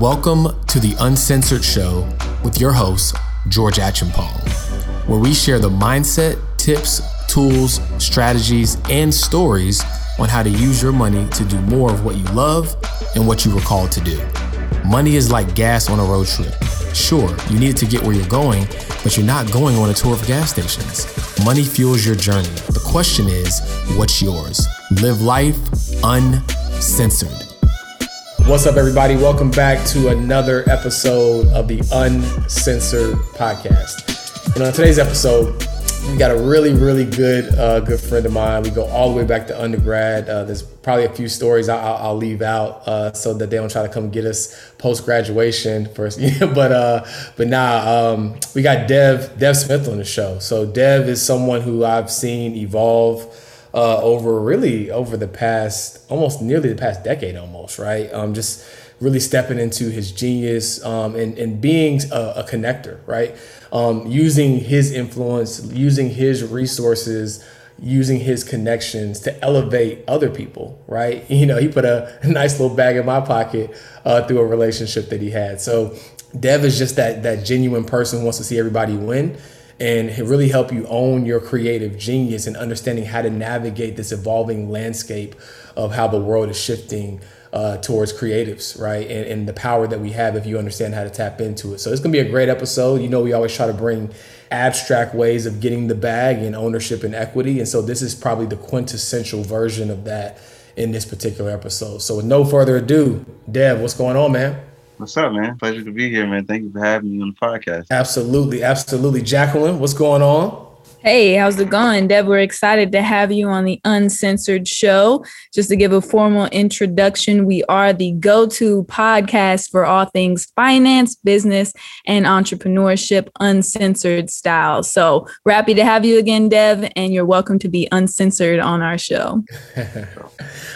Welcome to the Uncensored Show with your host, George Acheampong, where we share the mindset, tips, tools, strategies, and stories on how to use your money to do more of what you love and what you were called to do. Money is like gas on a road trip. Sure, you need it to get where you're going, but you're not going on a tour of gas stations. Money fuels your journey. The question is, what's yours? Live life uncensored. What's up, everybody? Welcome back to another episode of the Uncensored Podcast. And on today's episode, we got a really, really good, uh, good friend of mine. We go all the way back to undergrad. Uh, there's probably a few stories I'll, I'll leave out uh, so that they don't try to come get us post graduation first. but uh, but nah, um, we got Dev Dev Smith on the show. So Dev is someone who I've seen evolve uh, over really over the past almost nearly the past decade almost right. Um, just really stepping into his genius um, and, and being a, a connector, right? Um, using his influence, using his resources, using his connections to elevate other people, right? You know, he put a nice little bag in my pocket uh, through a relationship that he had. So Dev is just that that genuine person who wants to see everybody win and really help you own your creative genius and understanding how to navigate this evolving landscape of how the world is shifting uh, towards creatives, right? And, and the power that we have if you understand how to tap into it. So it's gonna be a great episode. You know, we always try to bring abstract ways of getting the bag and ownership and equity. And so this is probably the quintessential version of that in this particular episode. So with no further ado, Dev, what's going on, man? What's up, man? Pleasure to be here, man. Thank you for having me on the podcast. Absolutely, absolutely. Jacqueline, what's going on? Hey, how's it going? Dev, we're excited to have you on the Uncensored Show. Just to give a formal introduction, we are the go to podcast for all things finance, business, and entrepreneurship, uncensored style. So we're happy to have you again, Dev, and you're welcome to be uncensored on our show.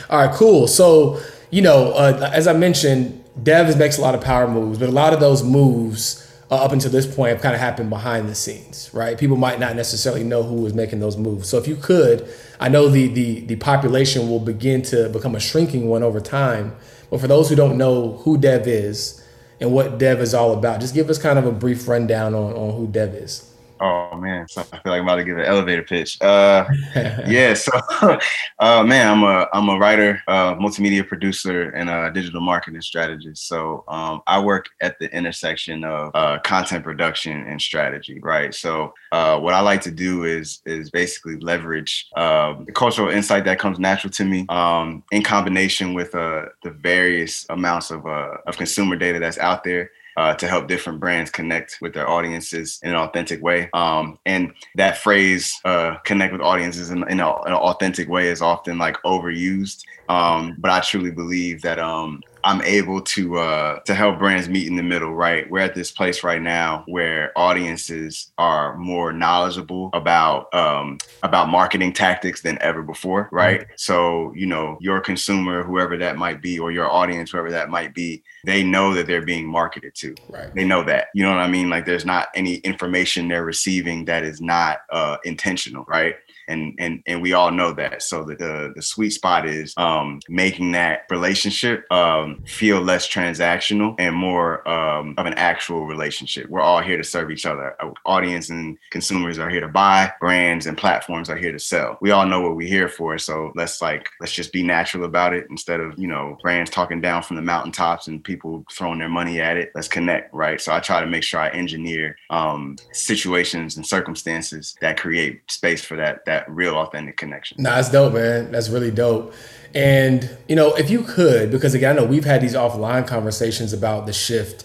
all right, cool. So, you know, uh, as I mentioned, Dev makes a lot of power moves, but a lot of those moves uh, up until this point have kind of happened behind the scenes, right? People might not necessarily know who was making those moves. So if you could, I know the the the population will begin to become a shrinking one over time, but for those who don't know who Dev is and what Dev is all about, just give us kind of a brief rundown on on who Dev is. Oh man, so I feel like I'm about to give an elevator pitch. Uh, yeah, so uh, man, I'm a I'm a writer, uh, multimedia producer, and a digital marketing strategist. So um, I work at the intersection of uh, content production and strategy, right? So uh, what I like to do is is basically leverage um, the cultural insight that comes natural to me, um, in combination with uh, the various amounts of of consumer data that's out there uh, to help different brands connect with their audiences in an authentic way. Um, and that phrase, uh, connect with audiences in, in, a, in, an authentic way, is often like overused. Um, but I truly believe that um, I'm able to uh, to help brands meet in the middle. Right, we're at this place right now where audiences are more knowledgeable about um, about marketing tactics than ever before. Right, mm-hmm. so you know your consumer, whoever that might be, or your audience, whoever that might be, they know that they're being marketed to. Right, they know that. You know what I mean? Like there's not any information they're receiving that is not uh, intentional. Right and and and we all know that. So the the, the sweet spot is um, making that relationship um, feel less transactional and more um, of an actual relationship. We're all here to serve each other. Our audience and consumers are here to buy. Brands and platforms are here to sell. We all know what we're here for. So let's like let's just be natural about it instead of you know brands talking down from the mountaintops and people throwing their money at it. Let's connect, right? So I try to make sure I engineer um, situations and circumstances that create space for that that that real authentic connection. Nah, that's dope, man. That's really dope. And you know, if you could, because again, I know we've had these offline conversations about the shift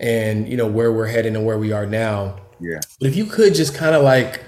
and you know where we're heading and where we are now. Yeah. But if you could just kind of like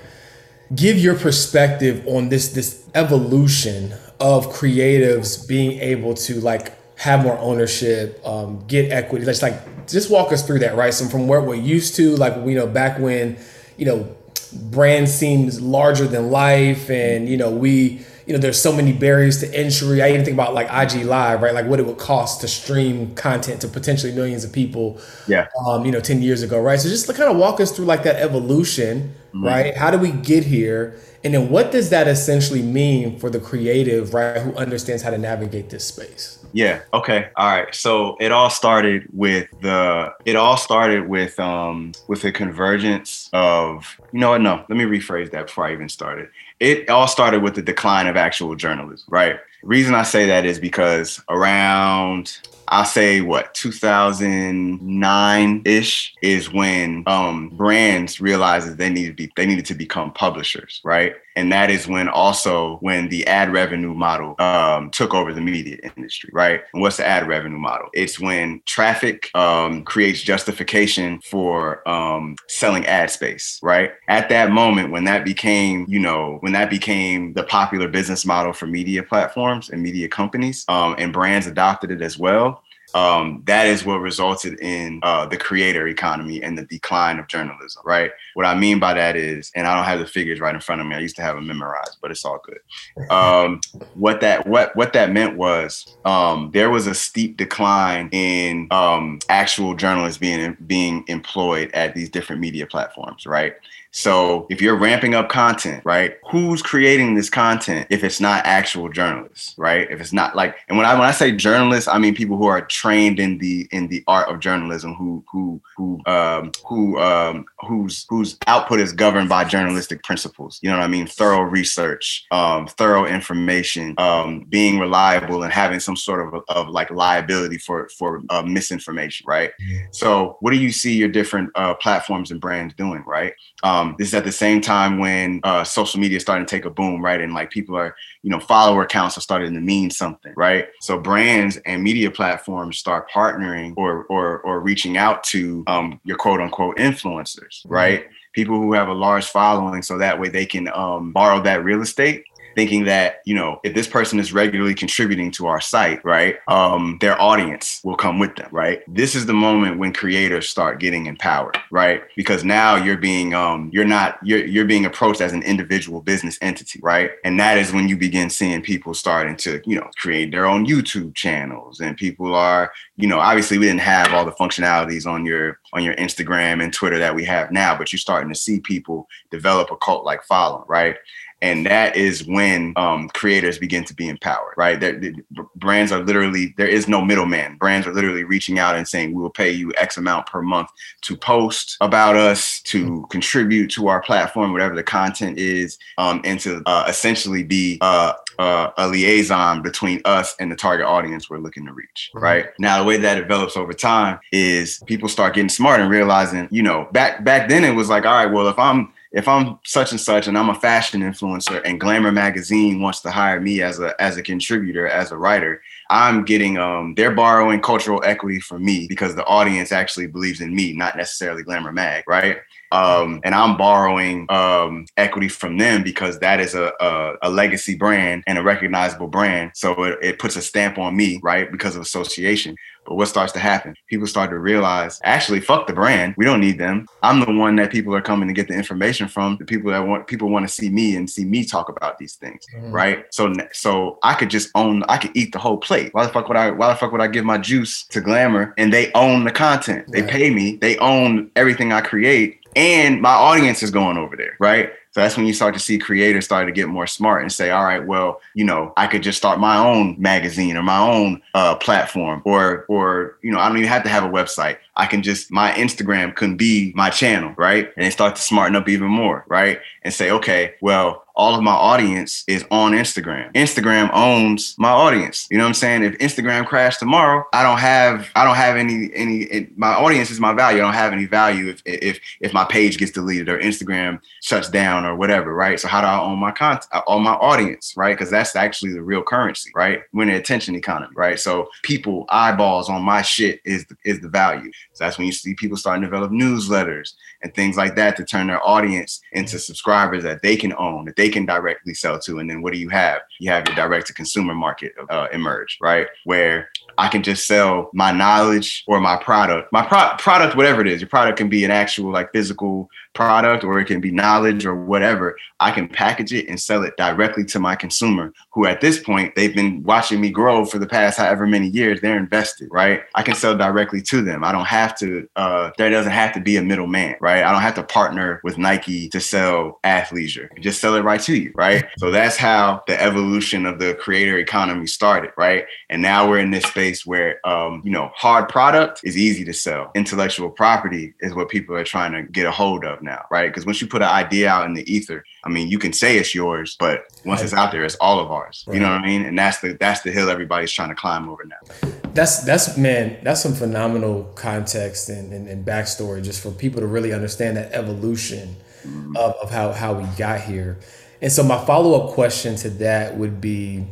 give your perspective on this this evolution of creatives being able to like have more ownership, um, get equity. Let's like just walk us through that, right? So from where we're used to, like you know, back when you know brand seems larger than life and you know we you know there's so many barriers to entry. I even think about like ig live right? Like what it would cost to stream content to potentially millions of people yeah. um you know 10 years ago right? So just to kind of walk us through like that evolution mm-hmm. right? How do we get here? And then what does that essentially mean for the creative right who understands how to navigate this space Yeah. Okay. All right. So it all started with the. It all started with um with the convergence of. You know what? No. Let me rephrase that before I even started. It all started with the decline of actual journalism. Right. reason I say that is because around I'll say what 2009 ish is when um, brands realized they needed to be they needed to become publishers, right? And that is when also when the ad revenue model um, took over the media industry, right? And what's the ad revenue model? It's when traffic um, creates justification for um, selling ad space, right? At that moment, when that became, you know, when that became the popular business model for media platforms and media companies, um, and brands adopted it as well, um, that is what resulted in uh, the creator economy and the decline of journalism, right? What I mean by that is, and I don't have the figures right in front of me. I used to have them memorized, but it's all good. Um, what that what what that meant was um, there was a steep decline in um, actual journalists being being employed at these different media platforms, right? So if you're ramping up content, right? Who's creating this content if it's not actual journalists, right? If it's not like, and when I when I say journalists, I mean people who are trained in the in the art of journalism, who who who um, who um, whose whose output is governed by journalistic principles. You know what I mean? Thorough research, um, thorough information, um, being reliable, and having some sort of of like liability for for uh, misinformation, right? So what do you see your different uh, platforms and brands doing, right? Um, um, this is at the same time when uh, social media is starting to take a boom, right? And like people are, you know, follower counts are starting to mean something, right? So brands and media platforms start partnering or or or reaching out to um, your quote unquote influencers, right? Mm-hmm. People who have a large following, so that way they can um, borrow that real estate thinking that you know if this person is regularly contributing to our site right um, their audience will come with them right? This is the moment when creators start getting empowered right? Because now you're being um, you're not you're, you're being approached as an individual business entity right? And that is when you begin seeing people starting to you know create their own youtube channels and people are you know obviously we didn't have all the functionalities on your on your instagram and twitter that we have now but you're starting to see people develop a cult like following right and that is when um, creators begin to be empowered right? That brands are literally there is no middleman. Brands are literally reaching out and saying we will pay you x amount per month to post about us to contribute to our platform whatever the content is um, and to uh, essentially be uh, uh, a liaison between us and the target audience we're looking to reach. Right? Now, the way that develops over time is people start getting smart and realizing, you know, back back then it was like, all right, well, if I'm if I'm such and such and I'm a fashion influencer and Glamour magazine wants to hire me as a as a contributor, as a writer, I'm getting um they're borrowing cultural equity from me because the audience actually believes in me, not necessarily Glamour Mag, right? Um, and I'm borrowing um, equity from them because that is a, a, a, legacy brand and a recognizable brand. So it, it puts a stamp on me, right? Because of association. But what starts to happen? People start to realize, actually, fuck the brand. We don't need them. I'm the one that people are coming to get the information from. The people that want people want to see me and see me talk about these things, mm-hmm. right? So, so I could just own. I could eat the whole plate. Why the fuck would I? Why the fuck would I give my juice to Glamour and they own the content? They right. pay me. They own everything I create, and my audience is going over there, right? So that's when you start to see creators start to get more smart and say, all right, well, you know, I could just start my own magazine or my own uh, platform, or or you know, I don't even have to have a website. I can just my Instagram can be my channel, right? And they start to smarten up even more, right? And say, okay, well, all of my audience is on Instagram. Instagram owns my audience. You know what I'm saying? If Instagram crashed tomorrow, I don't have I don't have any any it, my audience is my value. I don't have any value if if if my page gets deleted or Instagram shuts down or whatever, right? So how do I own my content, I own my audience, right? Because that's actually the real currency, right? We're in an attention economy, right? So people eyeballs on my shit is the, is the value. So that's when you see people starting to develop newsletters and things like that to turn their audience into subscribers that they can own, that they they can directly sell to. And then what do you have? You have your direct to consumer market uh, emerge, right? Where I can just sell my knowledge or my product, my pro- product, whatever it is. Your product can be an actual like physical product or it can be knowledge or whatever. I can package it and sell it directly to my consumer who at this point they've been watching me grow for the past however many years. They're invested, right? I can sell directly to them. I don't have to, uh, there doesn't have to be a middleman, right? I don't have to partner with Nike to sell athleisure. Just sell it right to you, right? So that's how the evolution of the creator economy started, right? And now we're in this space where, um, you know, hard product is easy to sell. Intellectual property is what people are trying to get a hold of now, right? Because once you put an idea out in the ether, I mean, you can say it's yours, but once it's out there, it's all of ours. Right. You know what I mean? And that's the that's the hill everybody's trying to climb over now. That's that's man, that's some phenomenal context and, and, and backstory just for people to really understand that evolution mm-hmm. of, of how how we got here. And so my follow-up question to that would be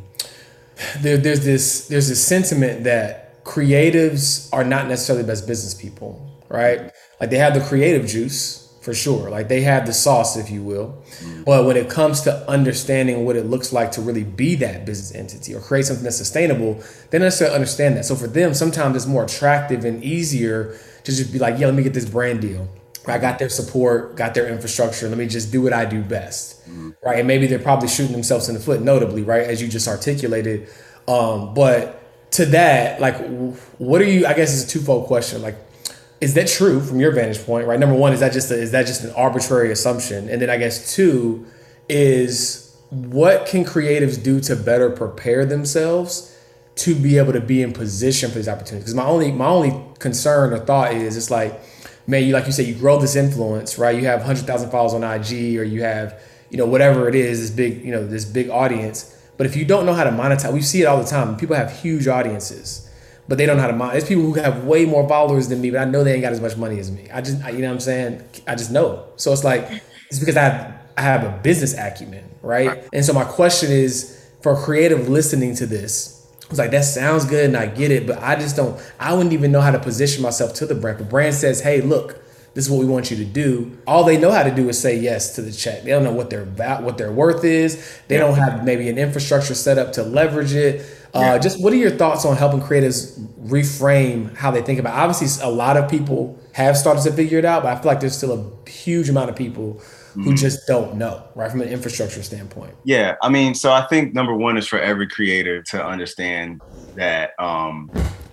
there, there's this there's this sentiment that creatives are not necessarily best business people, right? Like they have the creative juice for sure. Like they have the sauce, if you will. Mm. But when it comes to understanding what it looks like to really be that business entity or create something that's sustainable, they don't necessarily understand that. So for them, sometimes it's more attractive and easier to just be like, yeah, let me get this brand deal. I got their support, got their infrastructure. Let me just do what I do best, mm. right? And maybe they're probably shooting themselves in the foot, notably, right, as you just articulated. Um, but to that, like, what are you? I guess it's a twofold question. Like, is that true from your vantage point, right? Number one, is that just a, is that just an arbitrary assumption? And then I guess two is what can creatives do to better prepare themselves to be able to be in position for these opportunities? Because my only my only concern or thought is it's like, man, you like you said, you grow this influence, right? You have hundred thousand followers on IG, or you have you know whatever it is, this big you know this big audience. But if you don't know how to monetize, we see it all the time. People have huge audiences but they don't know how to mind. There's people who have way more followers than me, but I know they ain't got as much money as me. I just, you know what I'm saying? I just know. So it's like, it's because I have, I have a business acumen, right? right? And so my question is for creative listening to this, it's like, that sounds good and I get it, but I just don't, I wouldn't even know how to position myself to the brand. The brand says, hey, look, this is what we want you to do. All they know how to do is say yes to the check. They don't know what their what their worth is. They don't have maybe an infrastructure set up to leverage it. Uh, just what are your thoughts on helping creators reframe how they think about? It? Obviously, a lot of people have started to figure it out, but I feel like there's still a huge amount of people who mm-hmm. just don't know, right, from an infrastructure standpoint. Yeah, I mean, so I think number one is for every creator to understand that um,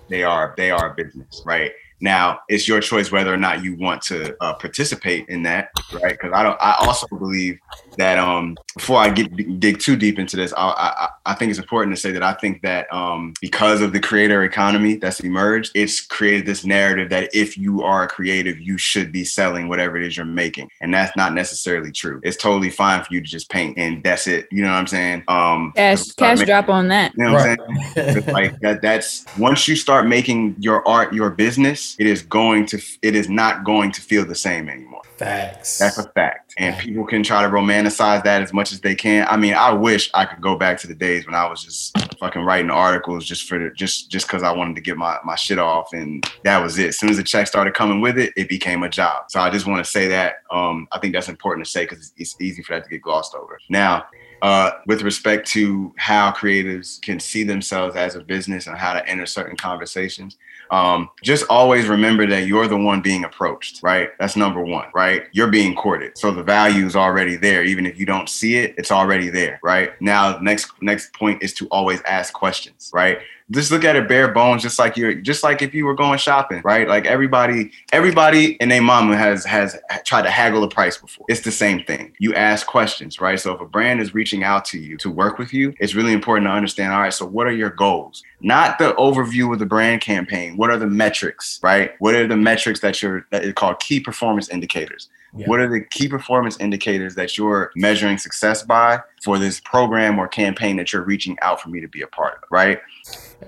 they are they are a business, right? Now it's your choice whether or not you want to uh, participate in that, right? Because I don't. I also believe that um, before I get dig too deep into this, I, I, I think it's important to say that I think that um, because of the creator economy that's emerged, it's created this narrative that if you are a creative, you should be selling whatever it is you're making, and that's not necessarily true. It's totally fine for you to just paint and that's it. You know what I'm saying? Um, cash cash making, drop on that. You know what right. I'm saying? like that. That's once you start making your art your business, it is going to. It is not going to feel the same anymore. Facts. That's a fact. And people can try to romanticize that as much as they can. I mean, I wish I could go back to the days when I was just fucking writing articles just for the, just just because I wanted to get my, my shit off and that was it. As soon as the check started coming with it, it became a job. So I just want to say that. Um, I think that's important to say because it's, it's easy for that to get glossed over. Now, uh, with respect to how creatives can see themselves as a business and how to enter certain conversations um, just always remember that you're the one being approached, right? That's number one, right? You're being courted. So the value is already there. Even if you don't see it, it's already there, right? Now, next next point is to always ask questions, right? Just look at it bare bones, just like you're, just like if you were going shopping, right? Like everybody, everybody and their mama has has tried to haggle the price before. It's the same thing. You ask questions, right? So if a brand is reaching out to you to work with you, it's really important to understand. All right, so what are your goals? Not the overview of the brand campaign. What are the metrics, right? What are the metrics that you're that are called key performance indicators? Yeah. What are the key performance indicators that you're measuring success by for this program or campaign that you're reaching out for me to be a part of, right?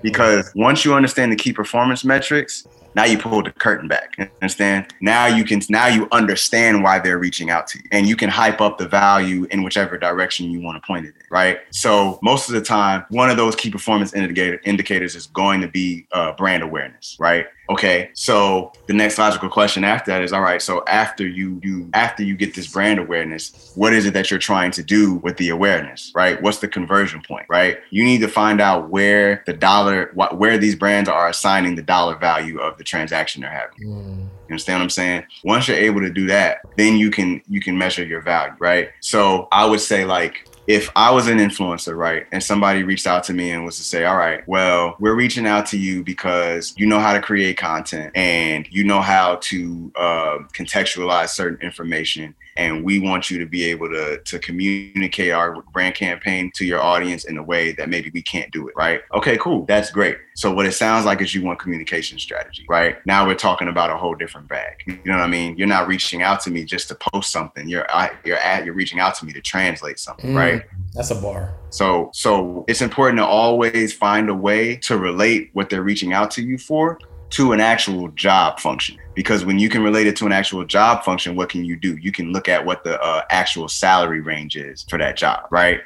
Because once you understand the key performance metrics, now you pull the curtain back. Understand? Now you can now you understand why they're reaching out to you, and you can hype up the value in whichever direction you want to point it in. Right. So most of the time, one of those key performance indicator indicators is going to be uh, brand awareness. Right. Okay, so the next logical question after that is all right, so after you you after you get this brand awareness, what is it that you're trying to do with the awareness, right? What's the conversion point, right? You need to find out where the dollar what where these brands are assigning the dollar value of the transaction they're having. Mm. You understand what I'm saying? Once you're able to do that, then you can you can measure your value, right? So I would say like if I was an influencer, right, and somebody reached out to me and was to say, all right, well, we're reaching out to you because you know how to create content and you know how to uh, contextualize certain information and we want you to be able to to communicate our brand campaign to your audience in a way that maybe we can't do it right? Okay cool. That's great. So what it sounds like is you want communication strategy right? Now we're talking about a whole different bag. You know what i mean? You're not reaching out to me just to post something. You're you're at you're reaching out to me to translate something mm, right? that's a bar. So so it's important to always find a way to relate what they're reaching out to you for to an actual job function. Because when you can relate it to an actual job function what can you do? You can look at what the uh, actual salary range is for that job right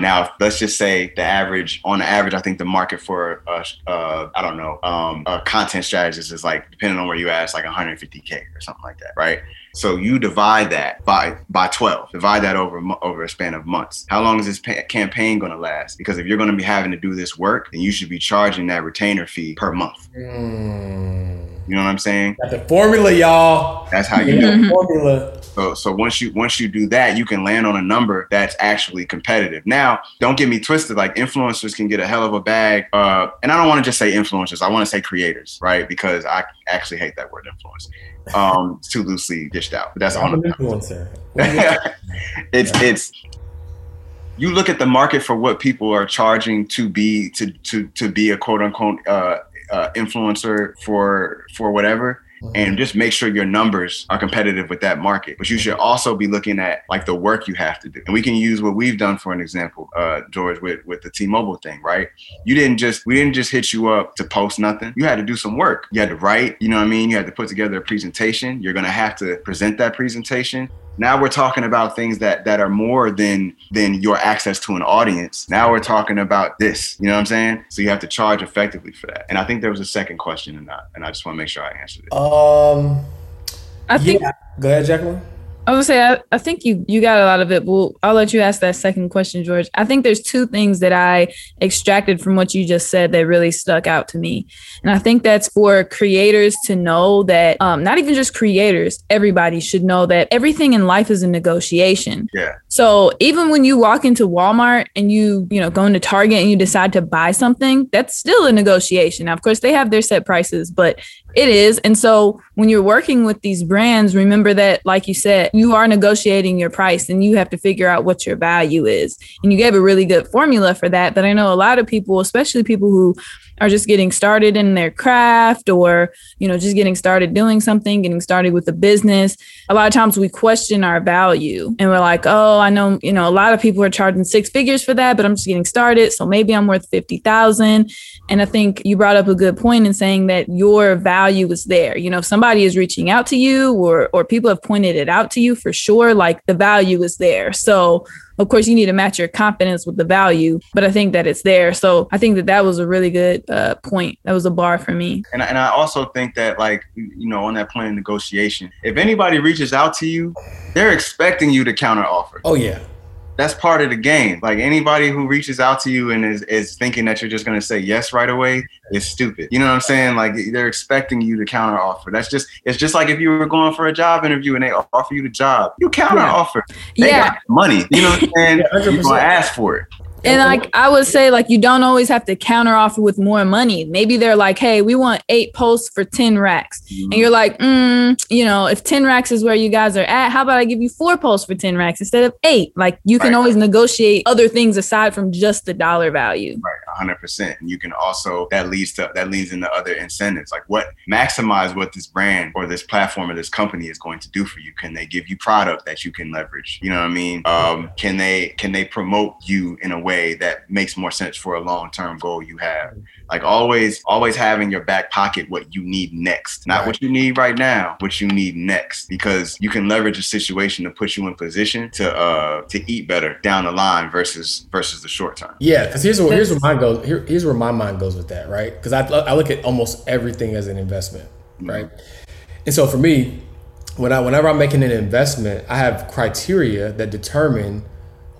now let's just say the average on the average i think the market for uh, uh i don't know um a content strategist is like depending on where you ask, like 150k or something like that right? So you divide that by by 12 divide that over over a span of months. How long is this pa- campaign going to last? Because if you're going to be having to do this work then you should be charging that retainer fee per month. Mm. You know what I'm saying? Got the formula, y'all. That's how you do formula. So, so once you once you do that, you can land on a number that's actually competitive. Now, don't get me twisted. Like influencers can get a hell of a bag, uh, and I don't want to just say influencers. I want to say creators, right? Because I actually hate that word influence. Um, it's too loosely dished out. But that's all. An influencer. it's it's you look at the market for what people are charging to be to to to be a quote unquote uh, uh, influencer for for whatever and just make sure your numbers are competitive with that market. But you should also be looking at like the work you have to do. And we can use what we've done for an example, uh, George, with, with the T-Mobile thing, right? You didn't just we didn't just hit you up to post nothing. You had to do some work. You had to write, you know what I mean? You had to put together a presentation. You're gonna have to present that presentation. Now we're talking about things that that are more than than your access to an audience. Now we're talking about this. You know what I'm saying? So you have to charge effectively for that. And I think there was a second question in that, and I just want to make sure I answered it. Um, I think. Yeah. Go ahead, Jacqueline. I would say I, I think you you got a lot of it. Well, I'll let you ask that second question, George. I think there's two things that I extracted from what you just said that really stuck out to me, and I think that's for creators to know that um, not even just creators, everybody should know that everything in life is a negotiation. Yeah. So even when you walk into Walmart and you you know go into Target and you decide to buy something, that's still a negotiation. Now, of course, they have their set prices, but it is. And so when you're working with these brands, remember that, like you said, you are negotiating your price and you have to figure out what your value is. And you gave a really good formula for that. But I know a lot of people, especially people who are just getting started in their craft or you know just getting started doing something getting started with a business. A lot of times we question our value and we're like oh i know you know a lot of people are charging six figures for that but i'm just getting started so maybe i'm worth 50000 and i think you brought up a good point in saying that your value is there. You know if somebody is reaching out to you or or people have pointed it out to you for sure like the value is there. So of course, you need to match your confidence with the value, but I think that it's there. So I think that that was a really good uh, point. That was a bar for me. And, and I also think that, like, you know, on that point of negotiation, if anybody reaches out to you, they're expecting you to counter offer. Oh, yeah that's part of the game. Like anybody who reaches out to you and is, is thinking that you're just gonna say yes right away is stupid. You know what I'm saying? Like they're expecting you to counter offer. That's just it's just like if you were going for a job interview and they offer you the job, you counter offer. They yeah. got money. You know what I'm saying? yeah, you're gonna ask for it. And like I would say, like you don't always have to counter offer with more money. Maybe they're like, "Hey, we want eight posts for ten racks," mm-hmm. and you're like, mm, "You know, if ten racks is where you guys are at, how about I give you four posts for ten racks instead of eight? Like you can right. always negotiate other things aside from just the dollar value. Right, hundred percent. And you can also that leads to that leads into other incentives, like what maximize what this brand or this platform or this company is going to do for you. Can they give you product that you can leverage? You know what I mean? Um, can they can they promote you in a way that makes more sense for a long term goal you have. Like always, always having your back pocket what you need next, not right. what you need right now, what you need next, because you can leverage a situation to put you in position to uh to eat better down the line versus versus the short term. Yeah, because here's what here's what my goes. Here, here's where my mind goes with that, right? Because I, I look at almost everything as an investment, mm-hmm. right? And so for me, when I whenever I'm making an investment, I have criteria that determine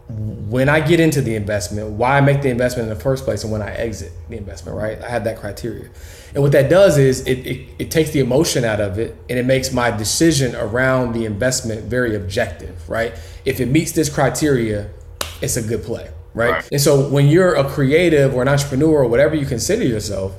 when I get into the investment, why I make the investment in the first place, and when I exit the investment, right? I have that criteria. And what that does is it, it, it, takes the emotion out of it and it makes my decision around the investment very objective, right? If it meets this criteria, it's a good play, right? right. And so when you're a creative or an entrepreneur or whatever you consider yourself,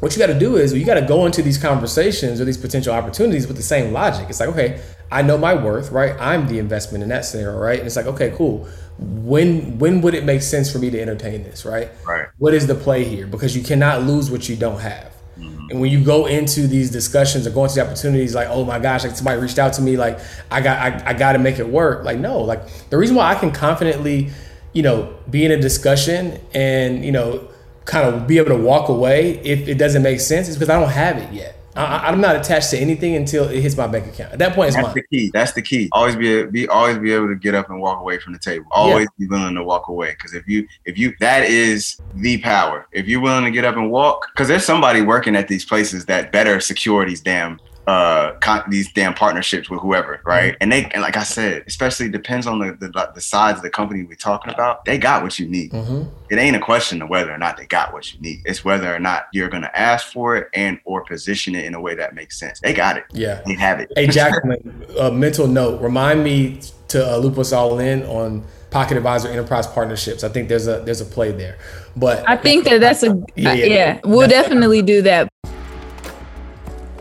what you got to do is you got to go into these conversations or these potential opportunities with the same logic. It's like, okay, I know my worth, right? I'm the investment in that scenario, right? And it's like, okay, cool. When when would it make sense for me to entertain this, right? Right. What is the play here? Because you cannot lose what you don't have. Mm-hmm. And when you go into these discussions or go into the opportunities, like, oh my gosh, like somebody reached out to me, like I got I, I got to make it work. Like no, like the reason why I can confidently, you know, be in a discussion and you know kind of be able to walk away if it doesn't make sense is because I don't have it yet. I, am not attached to anything until it hits my bank account. At that point, it's That's mine. the key. That's the key. Always be, be always be able to get up and walk away from the table. Always yeah. be willing to walk away. Because if you if you that is the power. If you're willing to get up and walk, because there's somebody working at these places that better secure these damn uh con- these damn partnerships with whoever, right? Mm-hmm. And they and like I said, especially depends on the, the the size of the company we're talking about. They got what you need. Mm-hmm. It ain't a question of whether or not they got what you need. It's whether or not you're gonna ask for it and or position it in a way that makes sense. They got it. Yeah, they have it. Hey, Jacqueline, a mental note. Remind me to uh, loop us all in on Pocket Advisor Enterprise Partnerships. I think there's a there's a play there. But I think that that's a yeah, yeah. yeah we'll definitely do that.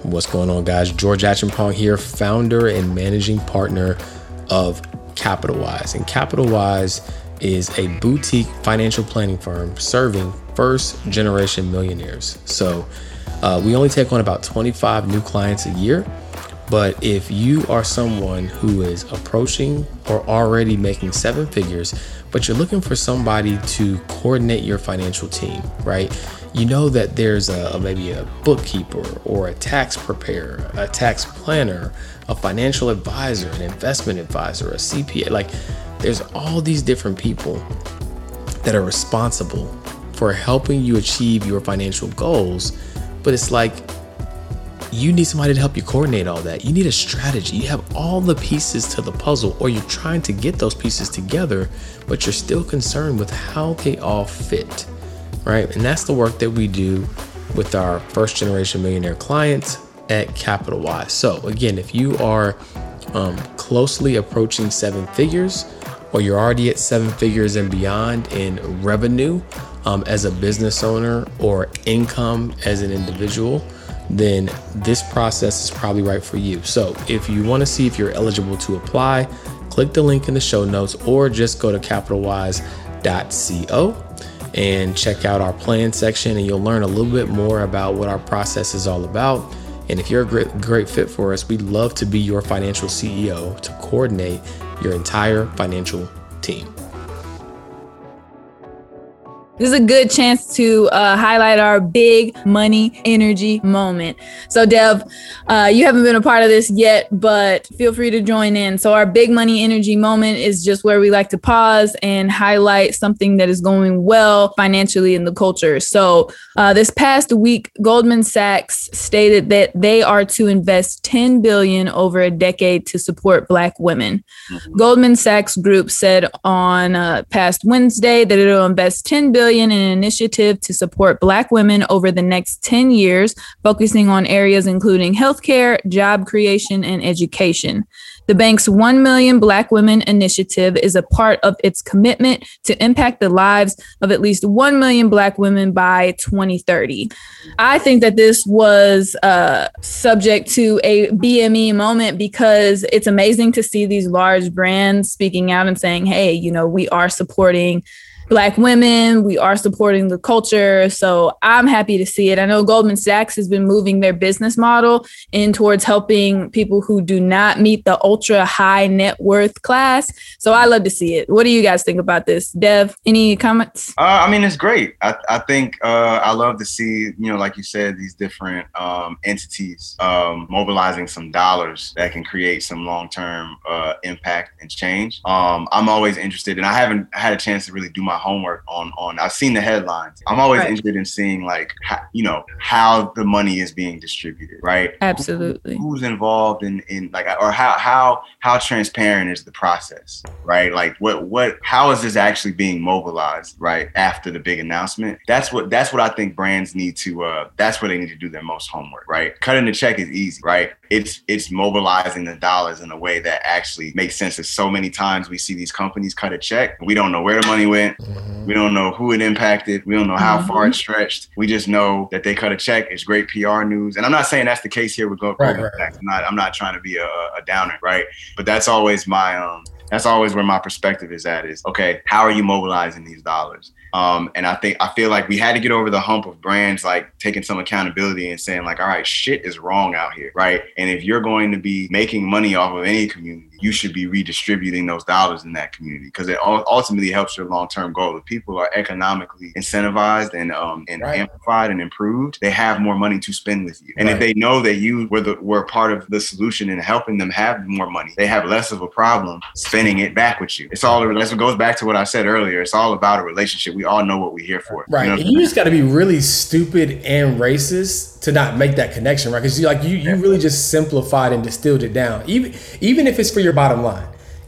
What's going on, guys? George Acheampong here, founder and managing partner of CapitalWise. And CapitalWise is a boutique financial planning firm serving first generation millionaires. So uh, we only take on about 25 new clients a year. But if you are someone who is approaching or already making seven figures, but you're looking for somebody to coordinate your financial team, right? You know that there's a maybe a bookkeeper or a tax preparer, a tax planner, a financial advisor, an investment advisor, a CPA. Like there's all these different people that are responsible for helping you achieve your financial goals, but it's like you need somebody to help you coordinate all that. You need a strategy. You have all the pieces to the puzzle, or you're trying to get those pieces together, but you're still concerned with how they all fit right? And that's the work that we do with our first generation millionaire clients at CapitalWise. So, again, if you are um, closely approaching seven figures, or you're already at seven figures and beyond in revenue um, as a business owner or income as an individual, then this process is probably right for you. So, if you want to see if you're eligible to apply, click the link in the show notes or just go to capitalwise.co and check out our plan section and you'll learn a little bit more about what our process is all about. And if you're a great, great fit for us, we'd love to be your financial CEO to coordinate your entire financial team. This is a good chance to uh, highlight our big money energy moment. So, Dev, uh, you haven't been a part of this yet, but feel free to join in. So, our big money energy moment is just where we like to pause and highlight something that is going well financially in the culture. So, uh, this past week, Goldman Sachs stated that they are to invest 10 billion over a decade to support Black women. Mm-hmm. Goldman Sachs Group said on uh, past Wednesday that it'll invest 10 billion billion in an initiative to support Black women over the next 10 years, focusing on areas including healthcare, job creation, and education. The bank's 1 Million Black Women initiative is a part of its commitment to impact the lives of at least 1 million Black women by 2030. I think that this was uh, subject to a BME moment because it's amazing to see these large brands speaking out and saying, hey, you know, we are supporting black women we are supporting the culture so i'm happy to see it. I know goldman sachs has been moving their business model in towards helping people who do not meet the ultra high net worth class so i love to see it. What do you guys think about this? Dev any comments? Uh, i mean it's great. I, I think uh, i love to see you know like you said these different um, entities um, mobilizing some dollars that can create some long-term uh, impact and change. Um, i'm always interested and i haven't had a chance to really do my my homework on on. I've seen the headlines. I'm always right. interested in seeing like how, you know how the money is being distributed, right? Absolutely. Who, who's involved in in like or how how how transparent is the process, right? Like what what how is this actually being mobilized, right? After the big announcement, that's what that's what I think brands need to. uh That's where they need to do their most homework, right? Cutting the check is easy, right? It's it's mobilizing the dollars in a way that actually makes sense. As so many times we see these companies cut a check, we don't know where the money went, mm-hmm. we don't know who it impacted, we don't know how mm-hmm. far it stretched. We just know that they cut a check. It's great PR news, and I'm not saying that's the case here with Go. Right, right. I'm not I'm not trying to be a, a downer, right? But that's always my um that's always where my perspective is at is okay how are you mobilizing these dollars um, and I think I feel like we had to get over the hump of brands like taking some accountability and saying like, all right, shit is wrong out here, right? And if you're going to be making money off of any community, you should be redistributing those dollars in that community because it ultimately helps your long-term goal. If people are economically incentivized and um, and right. amplified and improved, they have more money to spend with you. And right. if they know that you were the were part of the solution in helping them have more money, they have less of a problem spending it back with you. It's all what goes back to what I said earlier. It's all about a relationship. We all know what we're here for. Right. You, know you just got to be really stupid and racist to not make that connection, right? Because you like you you really just simplified and distilled it down. Even even if it's for your bottom line,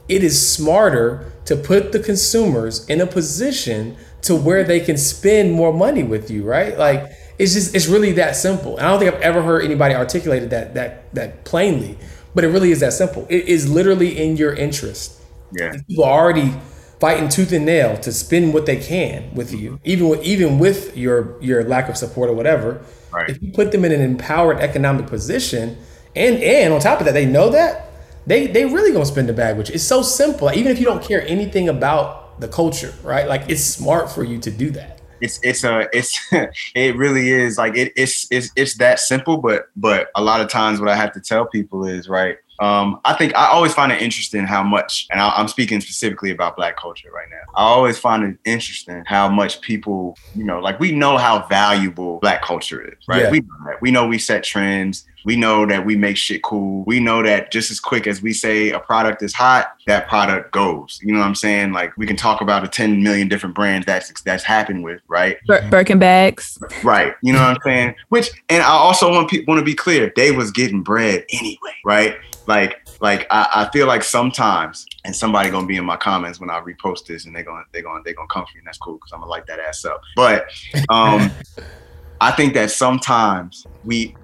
it is smarter to put the consumers in a position to where they can spend more money with you, right? Like it's just it's really that simple. And I don't think I've ever heard anybody articulated that that that plainly, but it really is that simple. It is literally in your interest. Yeah. People are already fighting tooth and nail to spend what they can with you, mm-hmm. even with even with your your lack of support or whatever. Right. If you put them in an empowered economic position, and and on top of that, they know that they they really gonna spend the bag with you. It's so simple. Even if you don't care anything about the culture, right? Like it's smart for you to do that. It's it's a it's it really is like it, it's it's it's that simple. But but a lot of times, what I have to tell people is right. Um, I think I always find it interesting how much, and I, am speaking specifically about Black culture right now. I always find it interesting how much people, you know, like we know how valuable Black culture is, right? Yeah. We know that. We know we set trends. We know that we make shit cool. We know that just as quick as we say a product is hot, that product goes. You know what I'm saying? Like we can talk about a 10 million different brands that's that's happened with, right? Bir- Birkin bags. Right. You know what I'm saying? Which and I also want people want to be clear, they was getting bread anyway, right? Like like I, I, feel like sometimes and somebody gonna be in my comments when I repost this and they're gonna they're gonna they're gonna come for me and that's cool because I'm gonna light that ass up. But um I think that sometimes we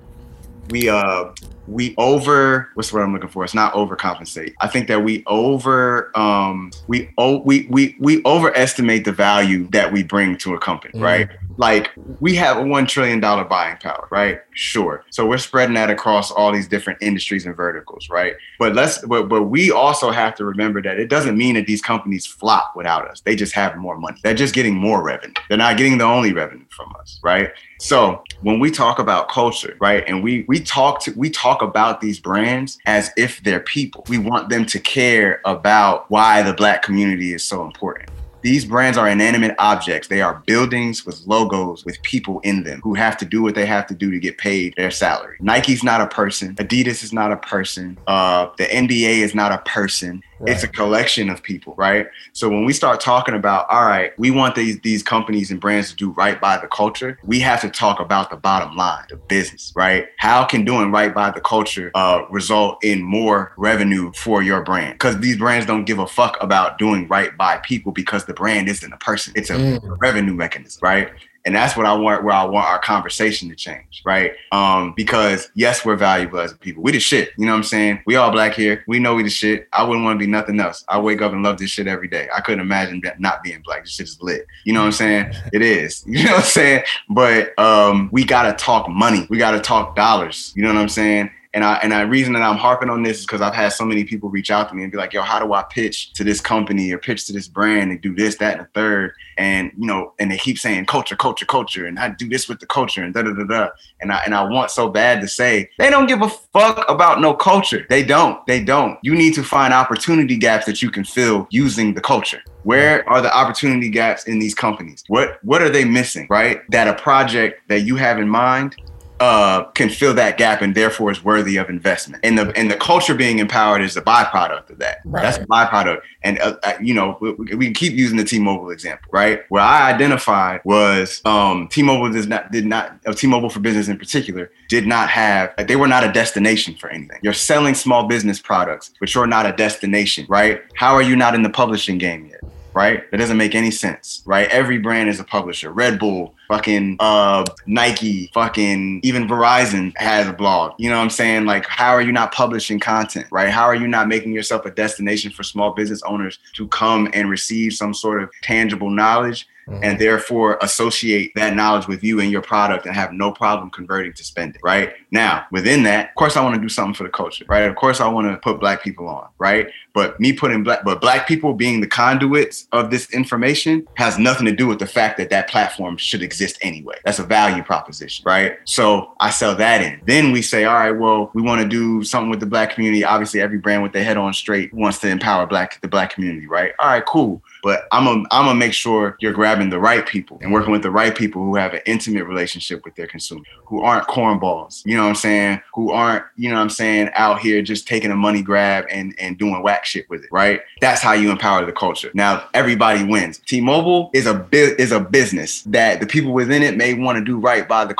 we uh we over what's the word I'm looking for? It's not overcompensate. I think that we over um we oh we we we overestimate the value that we bring to a company, mm. right? Like we have a one trillion dollar buying power, right? Sure. So we're spreading that across all these different industries and verticals, right? But let's but but we also have to remember that it doesn't mean that these companies flop without us. They just have more money. They're just getting more revenue. They're not getting the only revenue from us, right? So when we talk about culture, right, and we we talk to we talk about these brands as if they're people. We want them to care about why the black community is so important. These brands are inanimate objects. They are buildings with logos with people in them who have to do what they have to do to get paid their salary. Nike's not a person. Adidas is not a person. Uh, the NBA is not a person. Right. It's a collection of people, right? So when we start talking about, all right, we want these these companies and brands to do right by the culture, we have to talk about the bottom line, the business, right? How can doing right by the culture uh, result in more revenue for your brand? Because these brands don't give a fuck about doing right by people because the brand isn't a person; it's a mm. revenue mechanism, right? And that's what I want where I want our conversation to change, right? Um, because yes, we're valuable as people. We the shit, you know what I'm saying? We all black here. We know we the shit. I wouldn't want to be nothing else. I wake up and love this shit every day. I couldn't imagine that not being black. This shit is lit. You know what I'm saying? It is. You know what I'm saying? But um, we gotta talk money. We gotta talk dollars. You know what I'm saying? And I and the reason that I'm harping on this is because I've had so many people reach out to me and be like, "Yo, how do I pitch to this company or pitch to this brand and do this, that, and the third? And you know, and they keep saying culture, culture, culture, and I do this with the culture and da da da da. And I and I want so bad to say they don't give a fuck about no culture. They don't. They don't. You need to find opportunity gaps that you can fill using the culture. Where are the opportunity gaps in these companies? What what are they missing, right? That a project that you have in mind uh, can fill that gap and therefore is worthy of investment. And the and the culture being empowered is a byproduct of that. Right. That's a byproduct. And uh, uh, you know, we, we, can keep using the T-Mobile example, right? Where I identified was um, T-Mobile does not did not uh, T-Mobile for Business in particular did not have they were not a destination for anything. You're selling small business products, but you're not a destination, right? How are you not in the publishing game yet? Right? That doesn't make any sense, right? Every brand is a publisher. Red Bull, fucking uh Nike, fucking even Verizon has a blog. You know what I'm saying? Like how are you not publishing content, right? How are you not making yourself a destination for small business owners to come and receive some sort of tangible knowledge Mm-hmm. and therefore associate that knowledge with you and your product and have no problem converting to spending, right? Now, within that, of course, I want to do something for the culture, right? Of course, I want to put black people on, right? But me putting black, but black people being the conduits of this information has nothing to do with the fact that that platform should exist anyway. That's a value proposition, right? So I sell that in. Then we say, all right, well, we want to do something with the black community. Obviously, every brand with their head on straight wants to empower black the black community, right? All right, cool. But I'm gonna I'm gonna make sure you're grabbing the right people and working with the right people who have an intimate relationship with their consumer, who aren't cornballs, you know what I'm saying? Who aren't, you know what I'm saying, out here just taking a money grab and and doing whack shit with it, right? That's how you empower the culture. Now everybody wins. T-Mobile is a is a business that the people within it may want to do right by the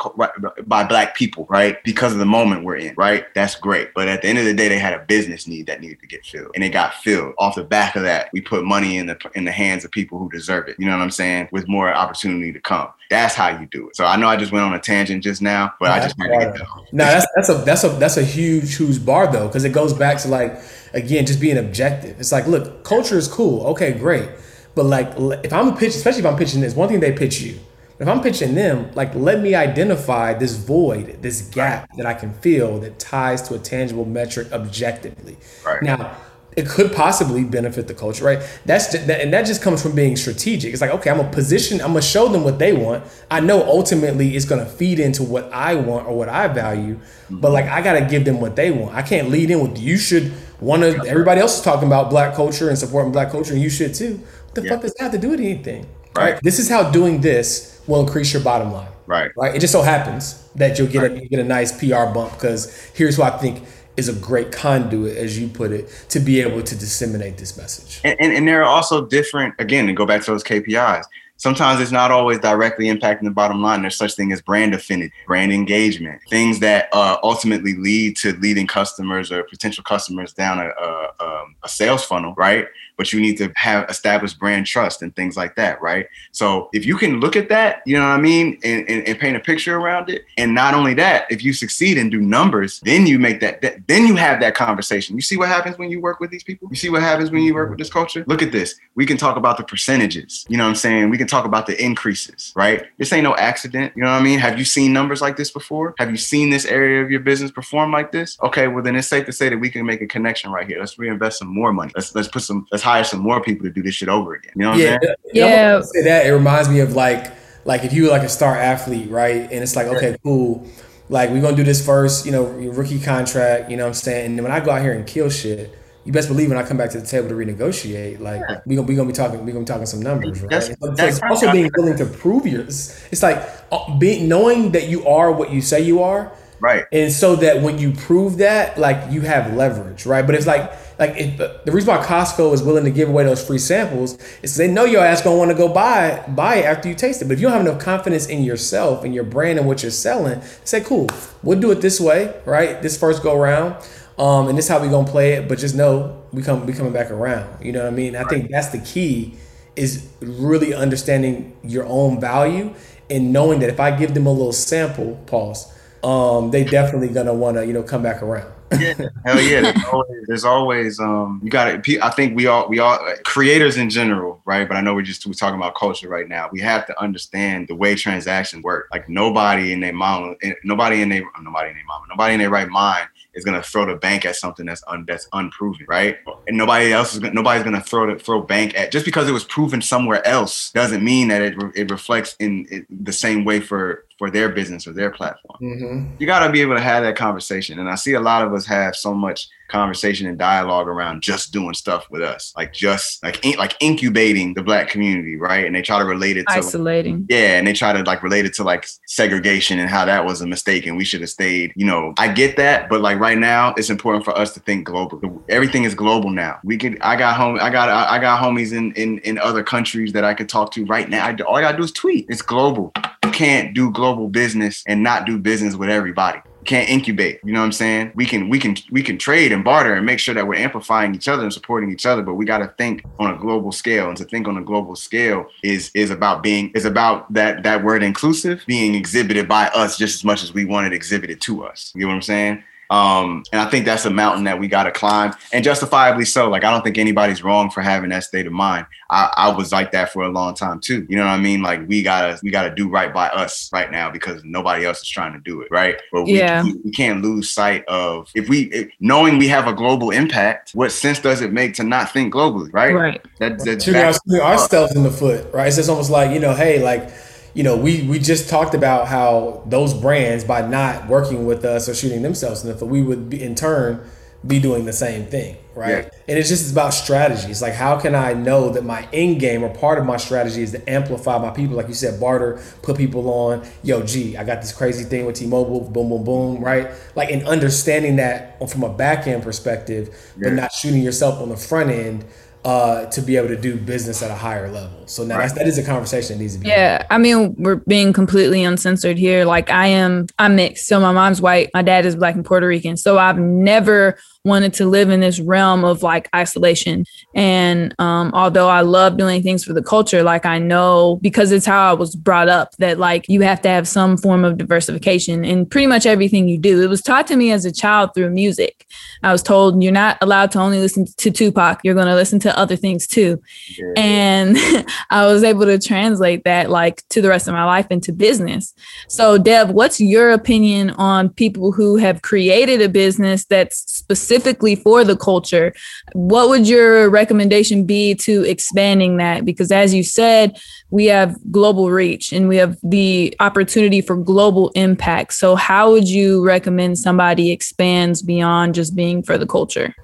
by black people, right? Because of the moment we're in, right? That's great. But at the end of the day, they had a business need that needed to get filled, and it got filled. Off the back of that, we put money in the in the hands of people who deserve it. You know what I'm saying? With more opportunity to come. That's how you do it. So I know I just went on a tangent just now, but I just had to get that. No, that's that's a that's a that's a huge huge bar though, because it goes back to like again just being objective. It's like, look, culture is cool. Okay, great. But like if I'm a pitch, especially if I'm pitching this, one thing they pitch you. If I'm pitching them, like let me identify this void, this gap that I can feel that ties to a tangible metric objectively. Right. Now, it could possibly benefit the culture, right? That's just, and that just comes from being strategic. It's like, okay, I'm a position, I'm gonna show them what they want. I know ultimately it's gonna feed into what I want or what I value, but like I gotta give them what they want. I can't lead in with you should want to. Everybody else is talking about black culture and supporting black culture, and you should too. What the yeah. fuck does that have to do with anything? Right. right. This is how doing this will increase your bottom line. Right. Right. It just so happens that you'll get right. a you get a nice PR bump because here's who I think is a great conduit, as you put it, to be able to disseminate this message. And, and, and there are also different, again, to go back to those KPIs, sometimes it's not always directly impacting the bottom line. There's such thing as brand affinity, brand engagement, things that uh, ultimately lead to leading customers or potential customers down a, a, um, a sales funnel, right? But you need to have established brand trust and things like that, right? So if you can look at that, you know what I mean, and, and, and paint a picture around it, and not only that, if you succeed and do numbers, then you make that, that, then you have that conversation. You see what happens when you work with these people? You see what happens when you work with this culture? Look at this. We can talk about the percentages. You know what I'm saying? We can talk about the increases, right? This ain't no accident. You know what I mean? Have you seen numbers like this before? Have you seen this area of your business perform like this? Okay, well then it's safe to say that we can make a connection right here. Let's reinvest some more money. Let's let's put some let's hire some more people to do this shit over again. You know what yeah, I'm saying? Yeah. Say that it reminds me of like like if you were like a star athlete, right? And it's like, okay, cool. Like we're gonna do this first, you know, rookie contract, you know what I'm saying? And when I go out here and kill shit, you best believe when I come back to the table to renegotiate, like yeah. we gonna we gonna be talking we gonna be talking some numbers, right? That's, so, that's so also being willing to prove yours. It's like uh, being knowing that you are what you say you are, right? And so that when you prove that, like you have leverage, right? But it's like like the reason why Costco is willing to give away those free samples is they know your ass gonna want to go buy buy it after you taste it. But if you don't have enough confidence in yourself and your brand and what you're selling, say cool, we'll do it this way, right? This first go around. Um, and this is how we gonna play it, but just know we come we coming back around. You know what I mean? I think that's the key is really understanding your own value and knowing that if I give them a little sample, pause, um, they definitely gonna wanna, you know, come back around yeah, hell yeah. There's always, there's always um, you got to. I think we all we all creators in general, right? But I know we're just we're talking about culture right now. We have to understand the way transactions work. Like nobody in their mom, nobody in their nobody in their mom, nobody in their right mind is gonna throw the bank at something that's un, that's unproven, right? And nobody else is gonna, nobody's gonna throw the throw bank at just because it was proven somewhere else doesn't mean that it it reflects in it, the same way for for their business or their platform. Mm-hmm. You got to be able to have that conversation. And I see a lot of us have so much conversation and dialogue around just doing stuff with us, like just like in, like incubating the black community, right? And they try to relate it to isolating. Like, yeah, and they try to like relate it to like segregation and how that was a mistake and we should have stayed. You know, I get that, but like right now, it's important for us to think global. Everything is global now. We can. I got home. I got. I got homies in in in other countries that I could talk to right now. I, all I gotta do is tweet. It's global. You can't do global business and not do business with everybody can't incubate. You know what I'm saying? We can we can we can trade and barter and make sure that we're amplifying each other and supporting each other, but we got to think on a global scale. And to think on a global scale is is about being is about that that word inclusive being exhibited by us just as much as we want it exhibited to us. You know what I'm saying? Um, and I think that's a mountain that we got to climb, and justifiably so. Like I don't think anybody's wrong for having that state of mind. I, I was like that for a long time too. You know what I mean? Like we gotta we gotta do right by us right now because nobody else is trying to do it, right? But we, yeah. we, we can't lose sight of if we if, knowing we have a global impact. What sense does it make to not think globally, right? Right. That, that's shooting ourselves in the foot, right? It's just almost like you know, hey, like you know, we we just talked about how those brands by not working with us or shooting themselves in the foot, we would be, in turn be doing the same thing, right? Yeah. And it's just about strategies. Like, how can I know that my end game or part of my strategy is to amplify my people? Like you said, barter, put people on. Yo, gee, I got this crazy thing with T-Mobile. Boom, boom, boom. Right? Like, in understanding that from a back end perspective, yeah. but not shooting yourself on the front end uh, to be able to do business at a higher level. So now right. that's, that is a conversation that needs to be. Yeah, had. I mean, we're being completely uncensored here. Like I am, I'm mixed. So my mom's white, my dad is black and Puerto Rican. So I've never wanted to live in this realm of like isolation. And um, although I love doing things for the culture, like I know because it's how I was brought up that like you have to have some form of diversification in pretty much everything you do. It was taught to me as a child through music. I was told you're not allowed to only listen to Tupac, you're going to listen to other things too. Yeah. And I was able to translate that like to the rest of my life into business. So, Dev, what's your opinion on people who have created a business that's specifically for the culture, what would your recommendation be to expanding that? Because as you said, we have global reach and we have the opportunity for global impact. So, how would you recommend somebody expands beyond just being for the culture?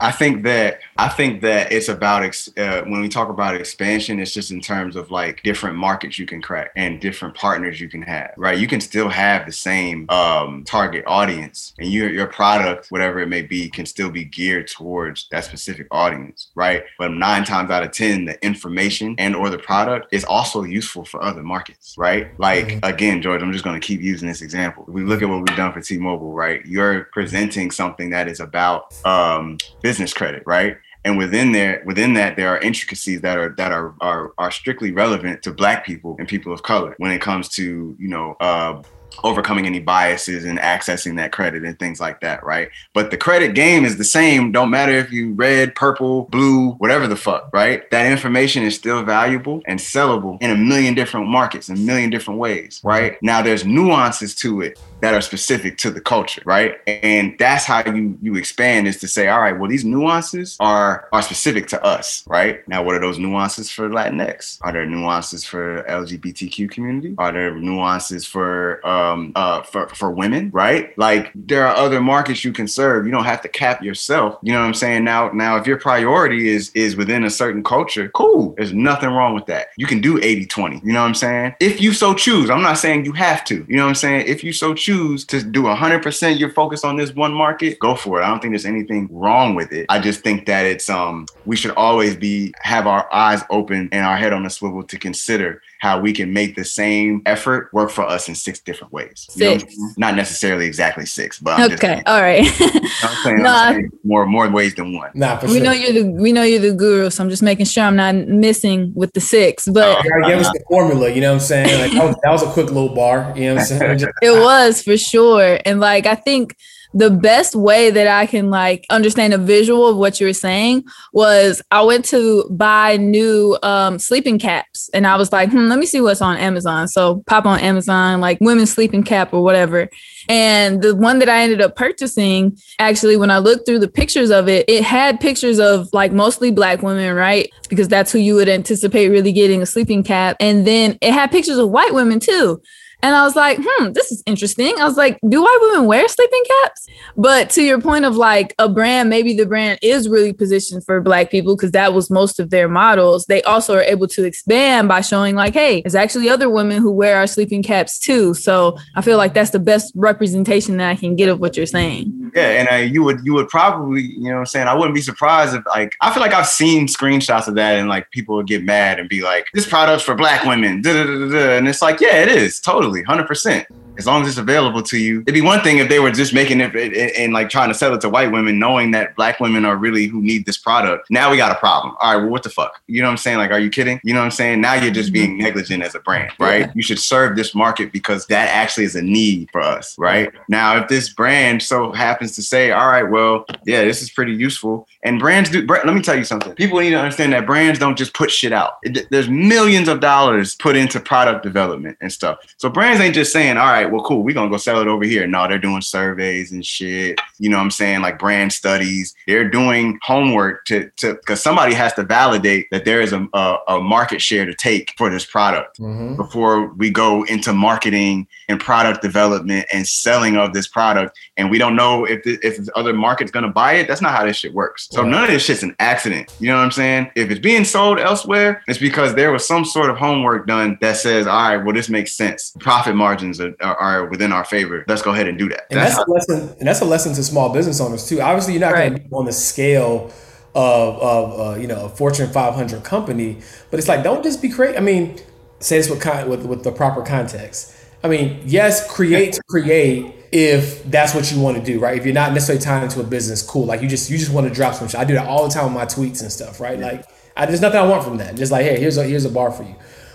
I think that I think that it's about ex- uh, when we talk about expansion, it's just in terms of like different markets you can crack and different partners you can have, right? You can still have the same um, target audience, and your your product, whatever it may be, can still be geared towards that specific audience, right? But nine times out of ten, the information and or the product is also useful for other markets, right? Like mm-hmm. again, George, I'm just going to keep using this example. We look at what we've done for T-Mobile, right? You're presenting something that is about um, business credit, right? and within there within that there are intricacies that are that are are, are strictly relevant to black people and people of color when it comes to you know uh, overcoming any biases and accessing that credit and things like that, right? But the credit game is the same. Don't matter if you red, purple, blue, whatever the fuck, right? That information is still valuable and sellable in a million different markets, a million different ways, right? Now there's nuances to it that are specific to the culture, right? And that's how you you expand is to say, all right, well, these nuances are are specific to us, right? Now, what are those nuances for Latinx? Are there nuances for LGBTQ community? Are there nuances for uh, um, uh, for, for women, right? Like there are other markets you can serve. You don't have to cap yourself. You know what I'm saying? Now, now if your priority is is within a certain culture, cool. There's nothing wrong with that. You can do 80 20. You know what I'm saying? If you so choose, I'm not saying you have to. You know what I'm saying? If you so choose to do 100% your focus on this one market, go for it. I don't think there's anything wrong with it. I just think that it's um we should always be have our eyes open and our head on a swivel to consider how we can make the same effort work for us in six different ways. Six. Not necessarily exactly six, but I'm okay, just, all right. I'm saying, no, I'm saying more more ways than one. Nah, we sure. know you're the we know you're the guru, so I'm just making sure I'm not missing with the six. But oh, you give us the formula. You know what I'm saying? Like that was, that was a quick little bar. You know what I'm saying? it was for sure, and like I think the best way that I can like understand a visual of what you were saying was I went to buy new um, sleeping caps and I was like, hmm, let me see what's on Amazon. So pop on Amazon, like women's sleeping cap or whatever. And the one that I ended up purchasing, actually, when I looked through the pictures of it, it had pictures of like mostly black women, right? Because that's who you would anticipate really getting a sleeping cap. And then it had pictures of white women too. And I was like, hmm, this is interesting. I was like, do white women wear sleeping caps? But to your point of like a brand, maybe the brand is really positioned for black people because that was most of their models. They also are able to expand by showing like, hey, there's actually other women who wear our sleeping caps too. So I feel like that's the best representation that I can get of what you're saying. Yeah, and uh, you would you would probably, you know what I'm saying? I wouldn't be surprised if like I feel like I've seen screenshots of that and like people would get mad and be like, this product's for black women. And it's like, yeah, it is totally 100% as long as it's available to you. It'd be one thing if they were just making it and, like trying to sell it to white women, knowing that black women are really who need this product. Now we got a problem. All right, well, what the fuck? You know what I'm saying? Like, are you kidding? You know what I'm saying? Now you're just being negligent as a brand, right? Yeah. You should serve this market because that actually is a need for us, right? Now, if this brand so happens to say, all right, well, yeah, this is pretty useful, and brands do. Let me tell you something. People need to understand that brands don't just put shit out. It, there's millions of dollars put into product development and stuff. So brands ain't just saying, all right, well, cool, we're gonna go sell it over here. No, they're doing surveys and shit. You know what I'm saying? Like brand studies. They're doing homework to to because somebody has to validate that there is a, a, a market share to take for this product mm-hmm. before we go into marketing and product development and selling of this product. And we don't know if the, if the other market's gonna buy it. That's not how this shit works. So none of this shit's an accident. You know what I'm saying? If it's being sold elsewhere, it's because there was some sort of homework done that says, all right, well, this makes sense. Profit margins are, are, are within our favor. Let's go ahead and do that. And that's, that's a lesson. And that's a lesson to small business owners too. Obviously, you're not right. going to be on the scale of, of uh, you know a Fortune 500 company, but it's like don't just be crazy. I mean, say this with, con- with with the proper context. I mean, yes, create to create if that's what you want to do, right? If you're not necessarily tied into a business, cool. Like you just you just want to drop some shit. I do that all the time with my tweets and stuff, right? Like I, there's nothing I want from that. Just like, hey, here's a here's a bar for you.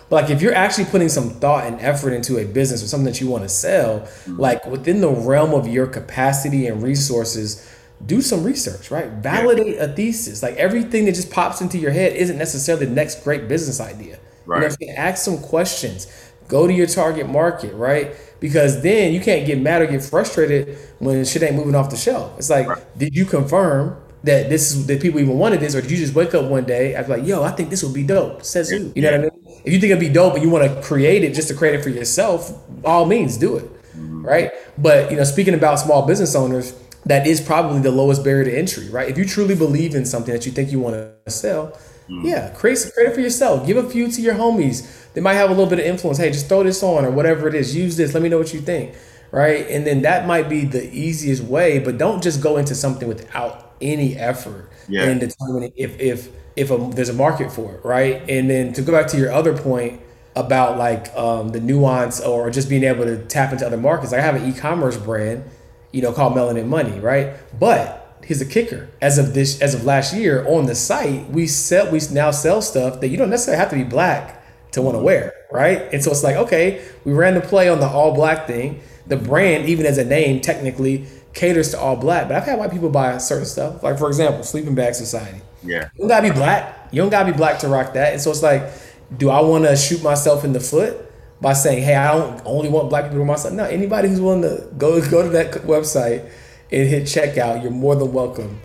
But like if you're actually putting some thought and effort into a business or something that you want to sell, mm-hmm. like within the realm of your capacity and resources, do some research, right? Validate yeah. a thesis. Like everything that just pops into your head isn't necessarily the next great business idea. Right. You know Ask some questions. Go to your target market, right? Because then you can't get mad or get frustrated when shit ain't moving off the shelf. It's like, right. did you confirm that this is that people even wanted this, or did you just wake up one day and be like, yo, I think this would be dope? Says who? You know what I mean? If you think it'd be dope and you want to create it just to create it for yourself, all means do it. Mm-hmm. Right. But you know, speaking about small business owners, that is probably the lowest barrier to entry, right? If you truly believe in something that you think you want to sell, mm-hmm. yeah, create create it for yourself. Give a few to your homies. They might have a little bit of influence. Hey, just throw this on or whatever it is. Use this. Let me know what you think. Right. And then that might be the easiest way, but don't just go into something without any effort yeah. in determining if if if a, there's a market for it, right? And then to go back to your other point about like um, the nuance or just being able to tap into other markets. Like I have an e-commerce brand, you know, called Melanin Money, right? But here's a kicker: as of this, as of last year, on the site, we sell we now sell stuff that you don't necessarily have to be black to want to mm-hmm. wear, right? And so it's like, okay, we ran the play on the all black thing. The brand, even as a name, technically caters to all black. But I've had white people buy certain stuff. Like for example, Sleeping Bag Society. Yeah. You don't gotta be black. You don't gotta be black to rock that. And so it's like, do I want to shoot myself in the foot by saying, hey, I don't only want black people to myself? No, anybody who's willing to go go to that website and hit checkout, you're more than welcome.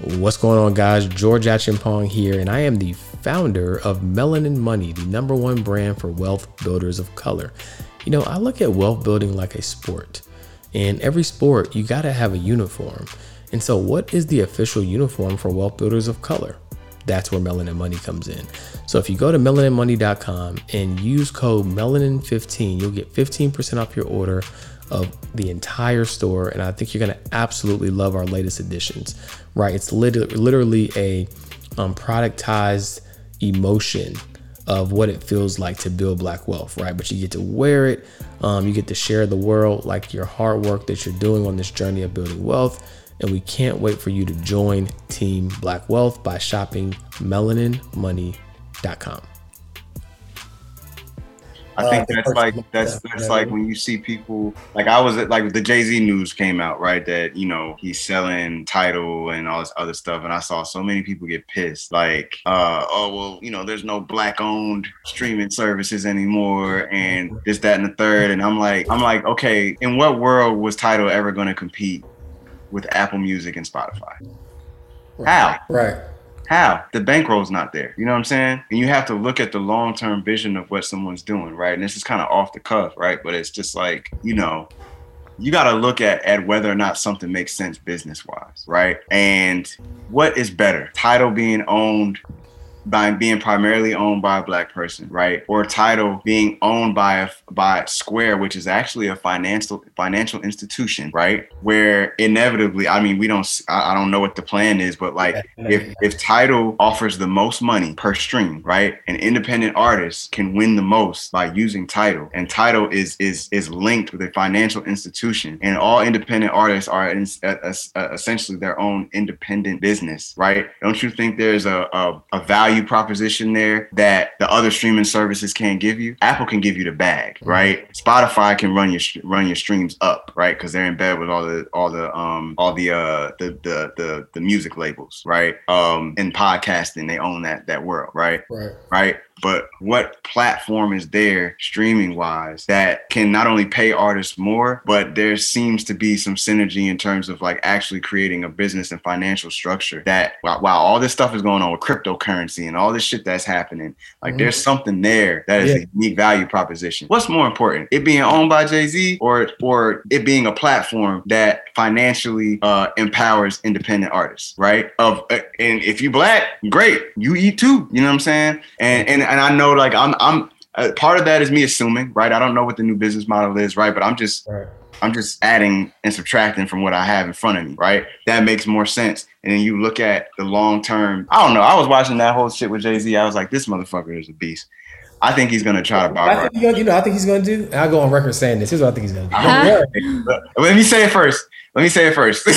What's going on, guys? George Acheampong here, and I am the founder of Melanin Money, the number one brand for wealth builders of color. You know, I look at wealth building like a sport. In every sport, you got to have a uniform. And so, what is the official uniform for wealth builders of color? That's where Melanin Money comes in. So, if you go to melaninmoney.com and use code melanin15, you'll get 15% off your order of the entire store. And I think you're going to absolutely love our latest additions, right? It's literally a um, productized emotion of what it feels like to build black wealth, right? But you get to wear it, um, you get to share the world, like your hard work that you're doing on this journey of building wealth. And we can't wait for you to join Team Black Wealth by shopping melaninmoney.com. I think uh, that's like that's that's like when you see people like I was at like the Jay Z news came out right that you know he's selling Tidal and all this other stuff and I saw so many people get pissed like uh oh well you know there's no black owned streaming services anymore and this that and the third and I'm like I'm like okay in what world was Tidal ever going to compete with Apple Music and Spotify? How? Right. How? The bankroll's not there. You know what I'm saying? And you have to look at the long term vision of what someone's doing, right? And this is kind of off the cuff, right? But it's just like, you know, you got to look at, at whether or not something makes sense business wise, right? And what is better, Tidal being owned by being primarily owned by a black person, right? Or Tidal being owned by a by Square, which is actually a financial financial institution, right? Where inevitably, I mean, we don't, I, I don't know what the plan is, but like if if Tidal offers the most money per stream, right, an independent artist can win the most by using Tidal, and Tidal is is is linked with a financial institution, and all independent artists are in, uh, uh, uh, essentially their own independent business, right? Don't you think there's a, a, a value value proposition there that the other streaming services can't give you. Apple can give you the bag, mm-hmm. right? Spotify can run your run your streams up, right? Because they're in bed with all the all the um all the uh the the the, the music labels, right? Um, in podcasting, they own that that world, right? Right. Right but what platform is there streaming wise that can not only pay artists more, but there seems to be some synergy in terms of like actually creating a business and financial structure that while, while all this stuff is going on with cryptocurrency and all this shit that's happening, like mm-hmm. there's something there that is yeah. a unique value proposition. What's more important, it being owned by Jay Z or or it being a platform that financially uh, empowers independent artists, right? Of uh, and if you black, great, you eat too. You know what I'm saying? And and and I know like I'm I'm uh, part of that is me assuming, right? I don't know what the new business model is, right? But I'm just right. I'm just adding and subtracting from what I have in front of me, right? That makes more sense. And then you look at the long term. I don't know. I was watching that whole shit with Jay Z. I was like, this motherfucker is a beast. I think he's gonna try to buy. I think you know, I think he's gonna do. I go on record saying this. Here's what I think he's gonna do. Huh? Let me say it first. Let me say it first.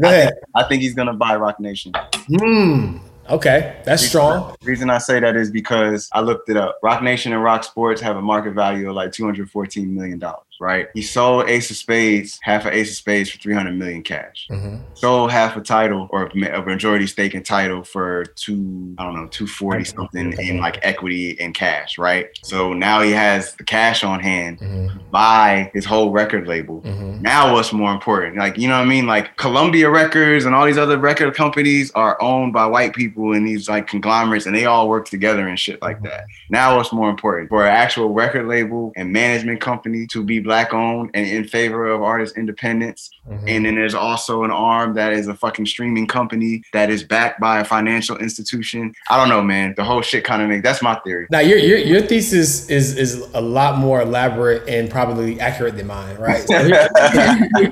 Go ahead. I, I think he's gonna buy Roc Nation. Hmm. Okay, that's reason strong. I, reason I say that is because I looked it up. Roc Nation and Rock Sports have a market value of like two hundred fourteen million dollars right? He sold Ace of Spades, half of Ace of Spades for 300 million cash. Mm-hmm. Sold half a Tidal or a majority stake in Tidal for two, I don't know, 240 something in like equity and cash, right? So now he has the cash on hand, mm-hmm. buy his whole record label. Mm-hmm. Now what's more important? Like, you know what I mean? Like Columbia Records and all these other record companies are owned by white people and these like conglomerates and they all work together and shit like mm-hmm. that. Now what's more important? For an actual record label and management company to be black owned and in favor of artist independence. Mm-hmm. And then there's also an arm that is a fucking streaming company that is backed by a financial institution. I don't know, man. The whole shit kind of makes that's my theory. Now your your, your thesis is is a lot more elaborate and probably accurate than mine, right? So here,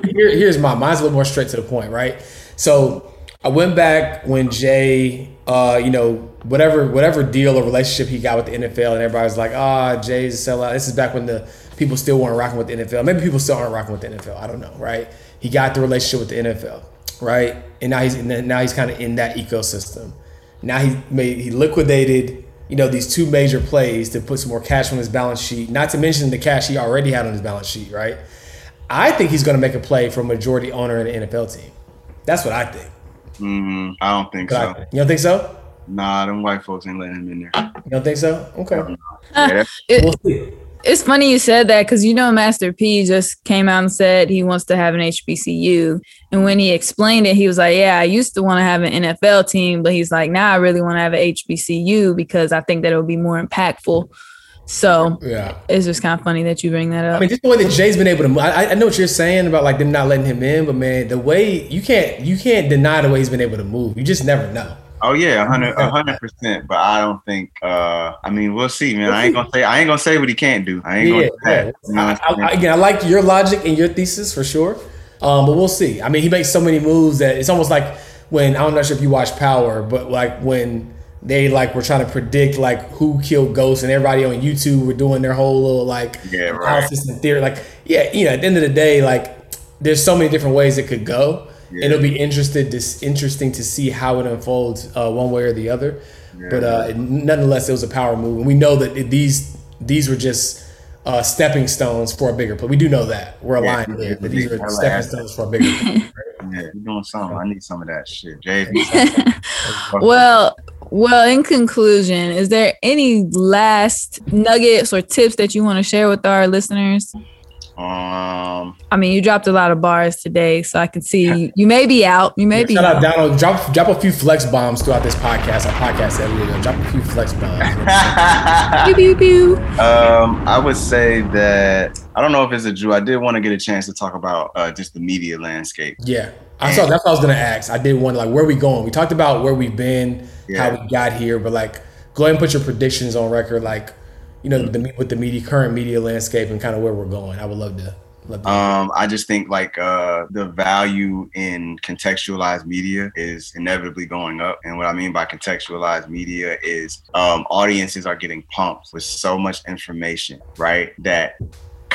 here, here's my mine's a little more straight to the point, right? So I went back when Jay, uh, you know, whatever whatever deal or relationship he got with the NFL, and everybody was like, ah, oh, Jay's a sellout. This is back when the people still weren't rocking with the NFL. Maybe people still aren't rocking with the NFL. I don't know, right? He got the relationship with the NFL, right? And now he's now he's kind of in that ecosystem. Now he made he liquidated, you know, these two major plays to put some more cash on his balance sheet. Not to mention the cash he already had on his balance sheet, right? I think he's going to make a play for a majority owner in the NFL team. That's what I think. Mm-hmm. I don't think but so. I, you don't think so? Nah, them white folks ain't letting him in there. You don't think so? Okay. Uh, yeah, it, it's funny you said that because you know Master P just came out and said he wants to have an HBCU. And when he explained it, he was like, Yeah, I used to want to have an NFL team, but he's like, Now I really want to have an HBCU because I think that it'll be more impactful. So yeah, it's just kind of funny that you bring that up. I mean, just the way that Jay's been able to move. I, I know what you're saying about like them not letting him in, but man, the way you can't you can't deny the way he's been able to move. You just never know. Oh yeah, hundred hundred percent. But I don't think. uh I mean, we'll see, man. I ain't gonna say. I ain't gonna say what he can't do. I ain't yeah, gonna. Yeah. I, I, again, I like your logic and your thesis for sure. Um, but we'll see. I mean, he makes so many moves that it's almost like when I'm not sure if you watch Power, but like when they like were trying to predict like who killed Ghost, and everybody on YouTube were doing their whole little like yeah, right. analysis and theory. Like, yeah, you know, at the end of the day, like there's so many different ways it could go. Yeah. It'll be interested to, interesting to see how it unfolds uh, one way or the other. Yeah. But uh, nonetheless, it was a power move, and we know that it, these these were just uh, stepping stones for a bigger play. We do know that we're aligned yeah, there. That these are stepping stones for a bigger play. Right? Yeah, you're doing something. I need some of that shit. JV. well, well, in conclusion, is there any last nuggets or tips that you want to share with our listeners? Um, I mean, you dropped a lot of bars today, so I can see you, you may be out. You may Yeah, be shout out out. Donald. Drop drop a few flex bombs throughout this podcast. Our podcast every day. Drop a few flex bombs. Pew, pew, pew. um, I would say that I don't know if it's a Jew. I did want to get a chance to talk about uh, just the media landscape. yeah, I saw. That's what I was gonna ask. I did wonder like where we going. We talked about where we've been, Yeah. how we got here, but like go ahead and put your predictions on record. Like you know the with the media current media landscape and kind of where we're going. I would love to. Love to Um, I just think like uh, the value in contextualized media is inevitably going up, and what I mean by contextualized media is um, audiences are getting pumped with so much information, right? That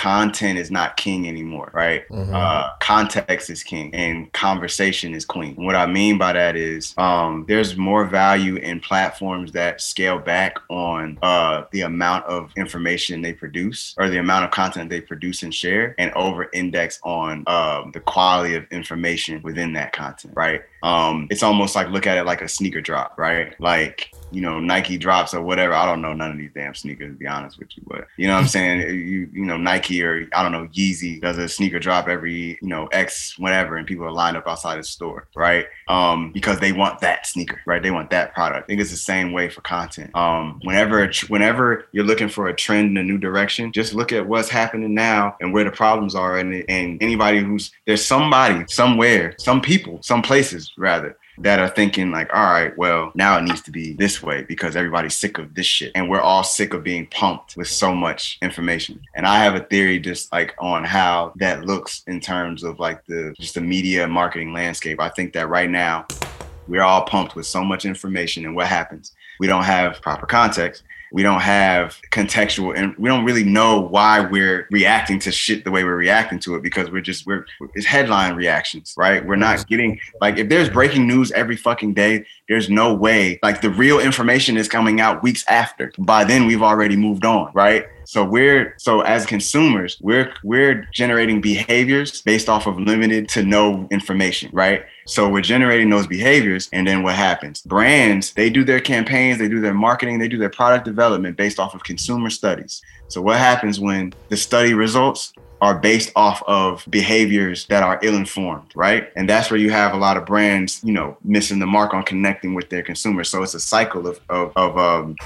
content is not king anymore, right? Mhm. Uh, context is king and conversation is queen. What I mean by that is um, there's more value in platforms that scale back on uh, the amount of information they produce or the amount of content they produce and share and over index on um, the quality of information within that content, right? Um, it's almost like look at it like a sneaker drop, right? Like, you know, Nike drops or whatever. I don't know none of these damn sneakers to be honest with you, but you know what I'm saying? You you know, Nike or I don't know, Yeezy does a sneaker drop every, you know, X whatever, and people are lined up outside the store, right? Um, because they want that sneaker, right? They want that product. I think it's the same way for content. Um, whenever tr- whenever you're looking for a trend in a new direction, just look at what's happening now and where the problems are, and and anybody who's there's somebody somewhere, some people, some places rather that are thinking like, all right, well, now it needs to be this way because everybody's sick of this shit. And we're all sick of being pumped with so much information. And I have a theory just like on how that looks in terms of like the just the media marketing landscape. I think that right now we're all pumped with so much information and what happens? We don't have proper context. We don't have contextual and we don't really know why we're reacting to shit the way we're reacting to it because we're just we're it's headline reactions, right? We're not getting like if there's breaking news every fucking day, there's no way like the real information is coming out weeks after. By then we've already moved on, right? So we're so as consumers, we're we're generating behaviors based off of limited to no information, right? So we're generating those behaviors, and then what happens? Brands they do their campaigns, they do their marketing, they do their product development based off of consumer studies. So what happens when the study results are based off of behaviors that are ill-informed, right? And that's where you have a lot of brands, you know, missing the mark on connecting with their consumers. So it's a cycle of of, of um,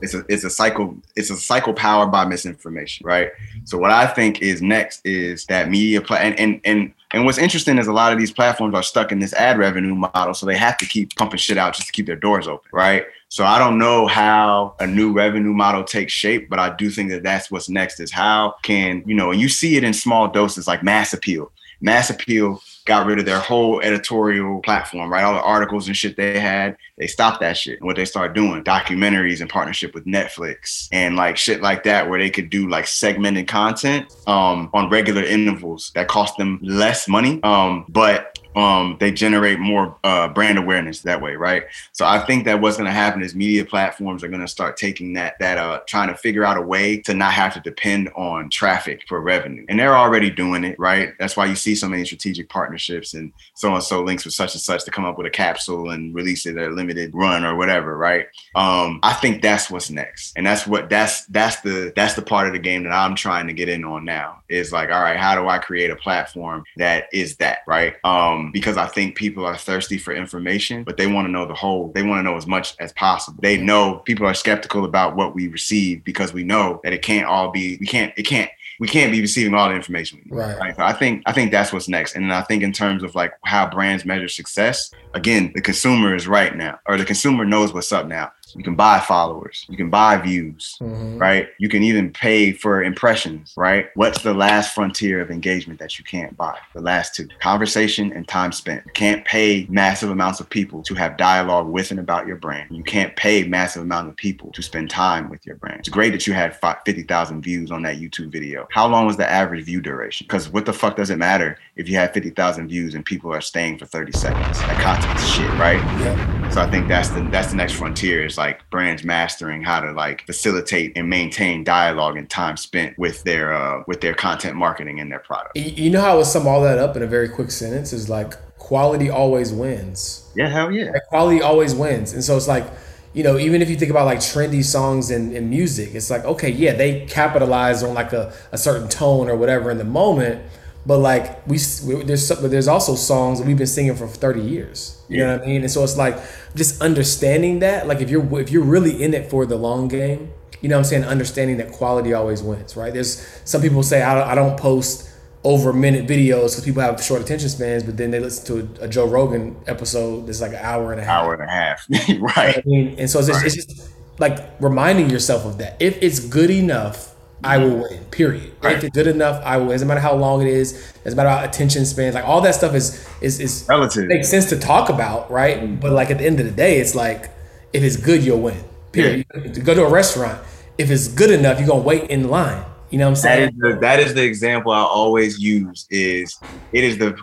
it's a it's a cycle it's a cycle powered by misinformation right? So what i think is next is that media pla- and and and and what's interesting is a lot of these platforms are stuck in this ad revenue model so they have to keep pumping shit out just to keep their doors open right? So i don't know how a new revenue model takes shape but i do think that that's what's next is how can you know and you see it in small doses like mass appeal. Mass appeal got rid of their whole editorial platform, right? All the articles and shit they had, they stopped that shit. And what they started doing, documentaries in partnership with Netflix and like shit like that, where they could do like segmented content um, on regular intervals that cost them less money, um, but um, they generate more uh, brand awareness that way, right? So I think that what's going to happen is media platforms are going to start taking that that uh, trying to figure out a way to not have to depend on traffic for revenue, and they're already doing it, right? That's why you see so many strategic partnerships and so and so links with such and such to come up with a capsule and release it at a limited run or whatever, right? Um, I think that's what's next, and that's what that's that's the that's the part of the game that I'm trying to get in on now. Is like, all right, how do I create a platform that is that, right? Um, Um, because I think people are thirsty for information, but they want to know the whole, they want to know as much as possible. They know people are skeptical about what we receive because we know that it can't all be, we can't, it can't, we can't be receiving all the information. we need, Right. So I think I think that's what's next. And I think in terms of like how brands measure success, again, the consumer is right now, or the consumer knows what's up now. You can buy followers, you can buy views, Mhm. right? You can even pay for impressions, right? What's the last frontier of engagement that you can't buy? The last two conversation and time spent. You can't pay massive amounts of people to have dialogue with and about your brand. You can't pay massive amount of people to spend time with your brand. It's great that you had 50,000 views on that YouTube video. How long was the average view duration? Because what the fuck does it matter if you have 50,000 views and people are staying for 30 seconds? That content is shit, right? Yep. So I think that's the that's the next frontier is like brands mastering how to like facilitate and maintain dialogue and time spent with their uh with their content marketing and their product. You know how I would sum all that up in a very quick sentence is like quality always wins. Yeah, hell yeah. Like, quality always wins. And so it's like, you know, even if you think about like trendy songs and, in music, it's like, okay, yeah, they capitalize on like a, a certain tone or whatever in the moment. But like we, we there's but there's also songs that we've been singing for 30 years. You yeah. know what I mean? And so it's like just understanding that, like if you're if you're really in it for the long game, you know what I'm saying, understanding that quality always wins, right? There's some people say I, I don't post over minute videos because people have short attention spans, but then they listen to a, a, Joe Rogan episode that's like an hour and a half. Hour and a half, right? I mean, and so it's, right. it's, just like reminding yourself of that. If it's good enough, I will win. Period. Right. If it's good enough, I will. It doesn't matter how long it is. It doesn't matter about attention spans. Like all that stuff is is is relative. Makes sense to talk about, right? Mm-hmm. But like at the end of the day, it's like if it's good, you'll win. Period. Yeah. Go to a restaurant. If it's good enough, you're gonna wait in line. You know what I'm saying? That is the, that is the example I always use. Is it is the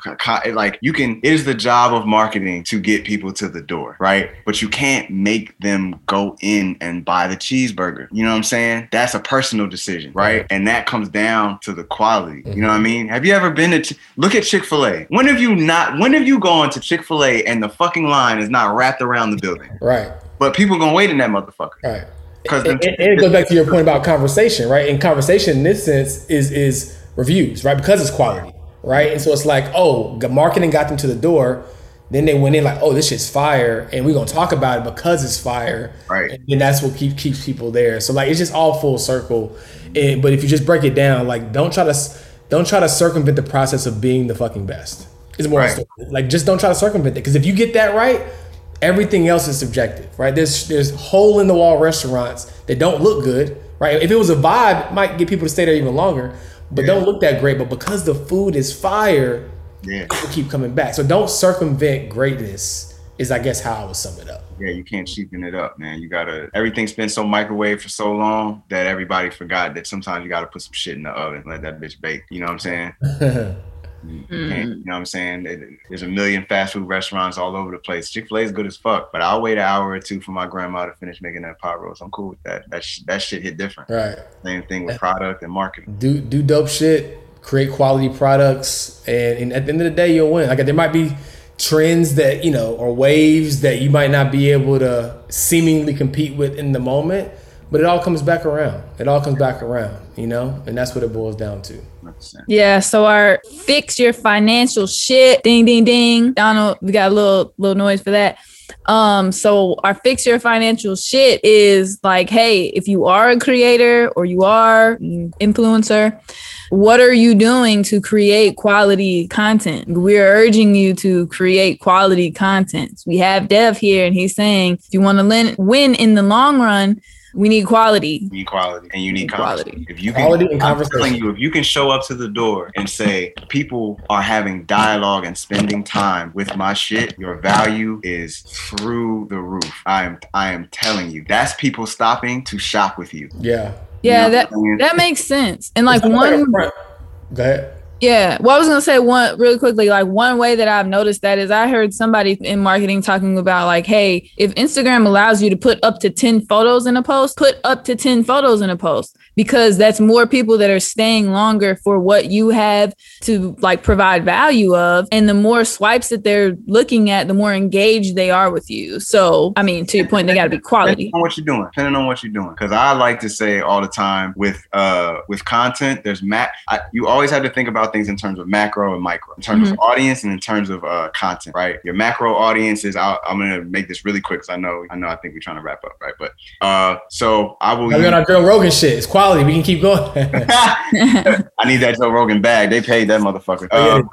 like you can it is the job of marketing to get people to the door, right? But you can't make them go in and buy the cheeseburger. You know what I'm saying? That's a personal decision, right? And that comes down to the quality. You know what I mm-hmm. mean? Have you ever been to look at Chick Fil A? When have you not? When have you gone to Chick Fil A and the fucking line is not wrapped around the building? Right. But people gonna wait in that motherfucker. Right. Because and, and, it goes back to your point about conversation, right? And conversation in this sense is is reviews, right? Because it's quality, right? And so it's like, oh, the marketing got them to the door. Then they went in like, oh, this shit's fire, and we're gonna talk about it because it's fire, right? And that's what keeps keeps people there. So like, it's just all full circle. And, but if you just break it down, like, don't try to don't try to circumvent the process of being the fucking best. It's more right. like just don't try to circumvent it because if you get that right, everything else is subjective, right? There's there's hole in the wall restaurants that don't look good, right? If it was a vibe, it might get people to stay there even longer, but yeah. don't look that great. But because the food is fire, yeah. people keep coming back. So don't circumvent greatness. Is I guess how I would sum it up. Yeah, you can't cheapen it up, man. You gotta everything's been so microwave for so long that everybody forgot that sometimes you gotta put some shit in the oven, let that bitch bake. You know what I'm saying? You, mm. you know what I'm saying? There's a million fast food restaurants all over the place. Chick Fil A is good as fuck, but I'll wait an hour or two for my grandma to finish making that pot roast. I'm cool with that. That sh- that shit hit different. Right. Same thing with product and marketing. Do do dope shit. Create quality products, and, and at the end of the day, you'll win. Like there might be trends that you know or waves that you might not be able to seemingly compete with in the moment but it all comes back around. It all comes back around, you know, and that's what it boils down to. Yeah. So our fix your financial shit. Ding, ding, ding. Donald, we got a little little noise for that. Um, so our fix your financial shit is like, hey, if you are a creator or you are influencer, what are you doing to create quality content? We're urging you to create quality content. We have Dev here, and he's saying if you want to win in the long run, we need quality. You need quality, and you need, quality. If you can, quality and I'm telling you, if you can show up to the door and say people are having dialogue and spending time with my shit, your value is through the roof. I am, I am telling you, that's people stopping to shop with you. Yeah. Yeah, you know that that makes sense. And like one. Go ahead. Yeah. Well, I was gonna say one really quickly. Like one way that I've noticed that is I heard somebody in marketing talking about like, hey, if Instagram allows you to put up to 10 photos in a post, put up to 10 photos in a post because that's more people that are staying longer for what you have to like provide value of. And the more swipes that they're looking at, the more engaged they are with you. So I mean, to your point, they gotta be quality. Depending on what you're doing. Depending on what you're doing. Cause I like to say all the time with uh with content, there's mat you always have to think about things in terms of macro and micro, in terms mm-hmm. of audience and in terms of uh, content, right? Your macro audience is. i am gonna make this really quick because I know, I know, I think we're trying to wrap up, right? But uh, so I will. We're on our Joe Rogan shit. It's quality. We can keep going. I need that Joe Rogan bag. They paid that motherfucker. Uh,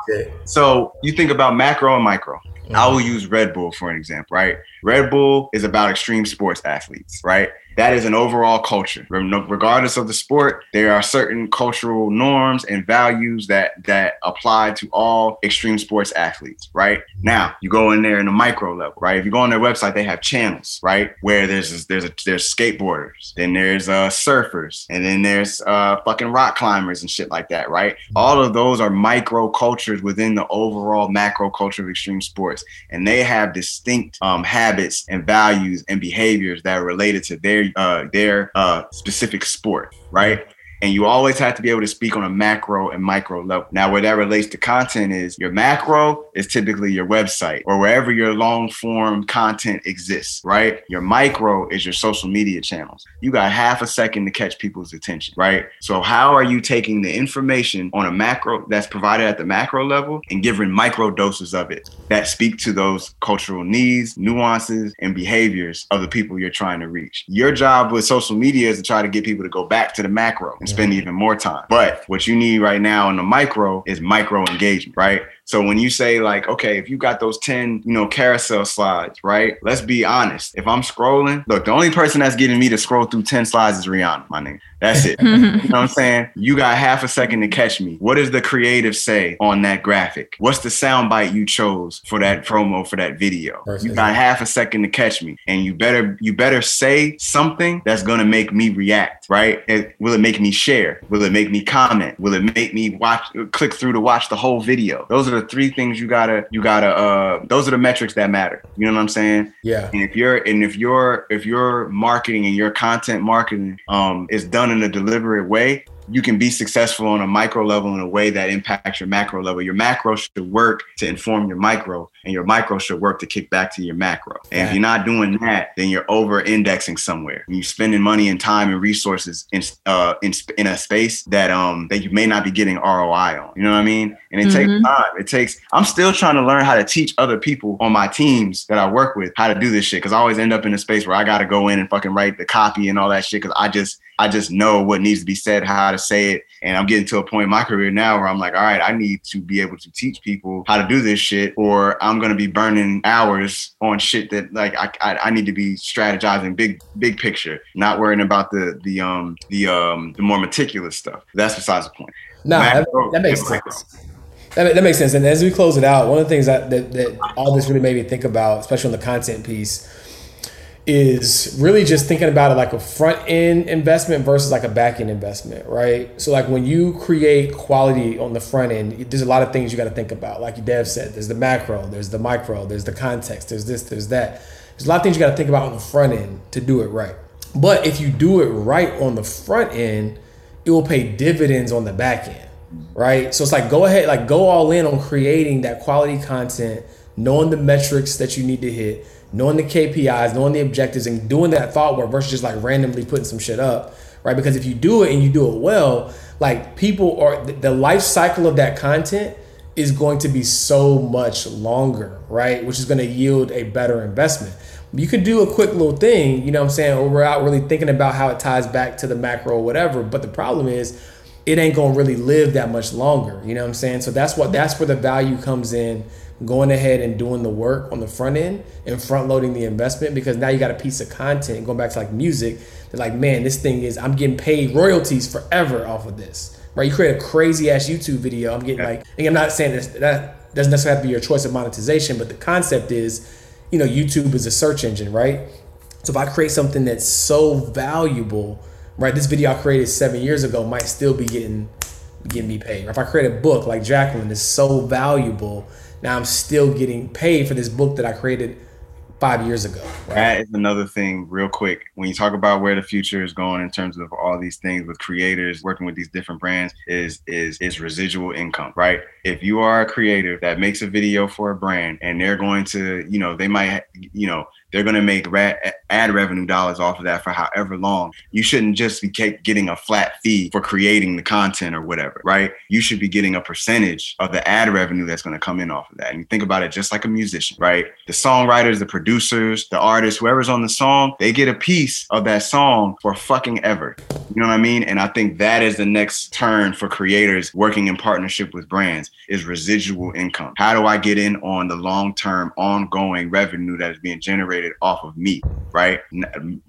so you think about macro and micro. Mm-hmm. I will use Red Bull for an example, right? Red Bull is about extreme sports athletes, right? that is an overall culture. Regardless of the sport, there are certain cultural norms and values that that apply to all extreme sports athletes. Right now, you go in there in the micro level. Right, if you go on their website, they have channels. Right, where there's there's a, there's skateboarders, then there's uh, surfers, and then there's uh, fucking rock climbers and shit like that. Right, all of those are micro cultures within the overall macro culture of extreme sports, and they have distinct um, habits and values and behaviors that are related to their uh, their uh, specific sport, right? And you always have to be able to speak on a macro and micro level. Now, where that relates to content is your macro is typically your website or wherever your long form content exists, right? Your micro is your social media channels. You got half a second to catch people's attention, right? So, how are you taking the information on a macro that's provided at the macro level and giving micro doses of it that speak to those cultural needs, nuances, and behaviors of the people you're trying to reach? Your job with social media is to try to get people to go back to the macro and spend even more time. But what you need right now in the micro is micro engagement, right? So when you say like, okay, if you got those 10, you know, carousel slides, right? Let's be honest. If I'm scrolling, look, the only person that's getting me to scroll through 10 slides is Rihanna, my nigga. That's it. you know what I'm saying? You got half a second to catch me. What does the creative say on that graphic? What's the sound bite you chose for that promo for that video? You got half a second to catch me. And you better you better say something that's gonna make me react, right? It, will it make me share? Will it make me comment? Will it make me watch click through to watch the whole video? Those are the three things you gotta you gotta uh those are the metrics that matter. You know what I'm saying? Yeah. And if you're and if your if your marketing and your content marketing um is done in a deliberate way, you can be successful on a micro level in a way that impacts your macro level. Your macro should work to inform your micro, and your micro should work to kick back to your macro. And if you're not doing that, then you're over indexing somewhere. You're spending money and time and resources in uh, in, in a space that um that you may not be getting ROI on. You know what I mean? And it mm-hmm. takes time. It takes. I'm still trying to learn how to teach other people on my teams that I work with how to do this shit because I always end up in a space where I got to go in and fucking write the copy and all that shit because I just I just know what needs to be said, how to say it. And I'm getting to a point in my career now where I'm like, all right, I need to be able to teach people how to do this shit, or I'm gonna be burning hours on shit that like I, I, I need to be strategizing big big picture, not worrying about the the um the um the more meticulous stuff. That's besides the point. No, that, that, makes sense. That, that makes sense. And as we close it out, one of the things that, that, that all this really made me think about, especially on the content piece, is really just thinking about it like a front end investment versus like a back end investment, right? So like when you create quality on the front end, there's a lot of things you got to think about. Like you Dev said, there's the macro, there's the micro, there's the context, there's this, there's that. There's a lot of things you got to think about on the front end to do it right. But if you do it right on the front end, it will pay dividends on the back end, right? So it's like go ahead, like go all in on creating that quality content, knowing the metrics that you need to hit knowing the KPIs, knowing the objectives, and doing that thought work versus just like randomly putting some shit up, right? Because if you do it and you do it well, like people are the life cycle of that content is going to be so much longer, right? Which is going to yield a better investment. You could do a quick little thing, you know what I'm saying, or without really thinking about how it ties back to the macro or whatever. But the problem is it ain't gonna really live that much longer. You know what I'm saying? So that's what that's where the value comes in going ahead and doing the work on the front end and front loading the investment because now you got a piece of content going back to like music they're like man this thing is i'm getting paid royalties forever off of this right? You create a crazy ass youtube video. I'm getting like and i'm not saying this, that doesn't necessarily have to be your choice of monetization but the concept is you know youtube is a search engine right? So if i create something that's so valuable right this video i created seven years ago might still be getting getting me paid or if i create a book like jacqueline is so valuable now I'm still getting paid for this book that I created five years ago. Right? That is another thing, real quick. When you talk about where the future is going in terms of all these things with creators working with these different brands, is is is residual income, right? If you are a creator that makes a video for a brand and they're going to, you know, they might, you know, they're going to make ad revenue dollars off of that for however long. You shouldn't just be getting a flat fee for creating the content or whatever, right? You should be getting a percentage of the ad revenue that's going to come in off of that. And you think about it just like a musician, right? The songwriters, the producers, the artists, whoever's on the song, they get a piece of that song for fucking ever. You know what I mean? And I think that is the next turn for creators working in partnership with brands is residual income. How do I get in on the long-term ongoing revenue that is being generated off of me, right?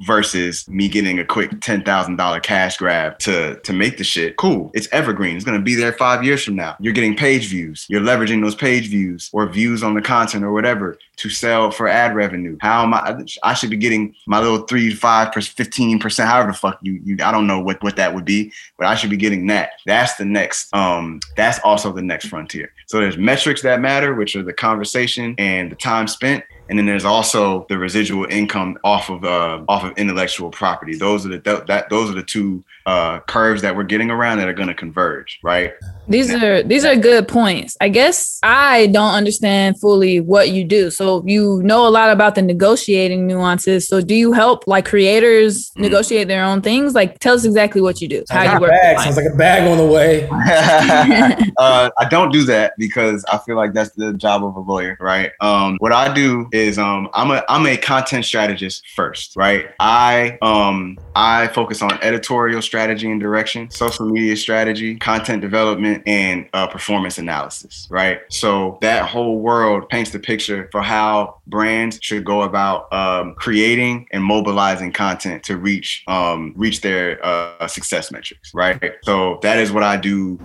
Versus me getting a quick ten thousand dollar cash grab to to make the shit. Cool, it's evergreen. It's gonna be there five years from now. You're getting page views. You're leveraging those page views or views on the content or whatever to sell for ad revenue. How am I? I should be getting my little three, five, fifteen percent, however the fuck you you. I don't know what what that would be, but I should be getting that. That's the next. Um, that's also the next frontier. So there's metrics that matter, which are the conversation and the time spent and then there's also the residual income off of uh, off of intellectual property. Those are the that those are the two uh, curves that we're getting around that are going to converge, right? These are these are good points. I guess I don't understand fully what you do. So you know a lot about the negotiating nuances. So do you help like creators mm. negotiate their own things? Like tell us exactly what you do. How you work. Bag. Sounds like a bag on the way. uh, I don't do that because I feel like that's the job of a lawyer, right? Um, what I do is um, I'm a I'm a content strategist first, right? I um I focus on editorial strategy and direction, social media strategy, content development, and uh, performance analysis, right? So that whole world paints the picture for how brands should go about um, creating and mobilizing content to reach um, reach their uh, success metrics, right? So that is what I do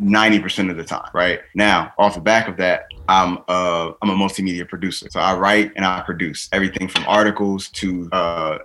90% of the time, right? Now, off the back of that, I'm uh I'm a multimedia producer. So I write and I produce everything from articles to uh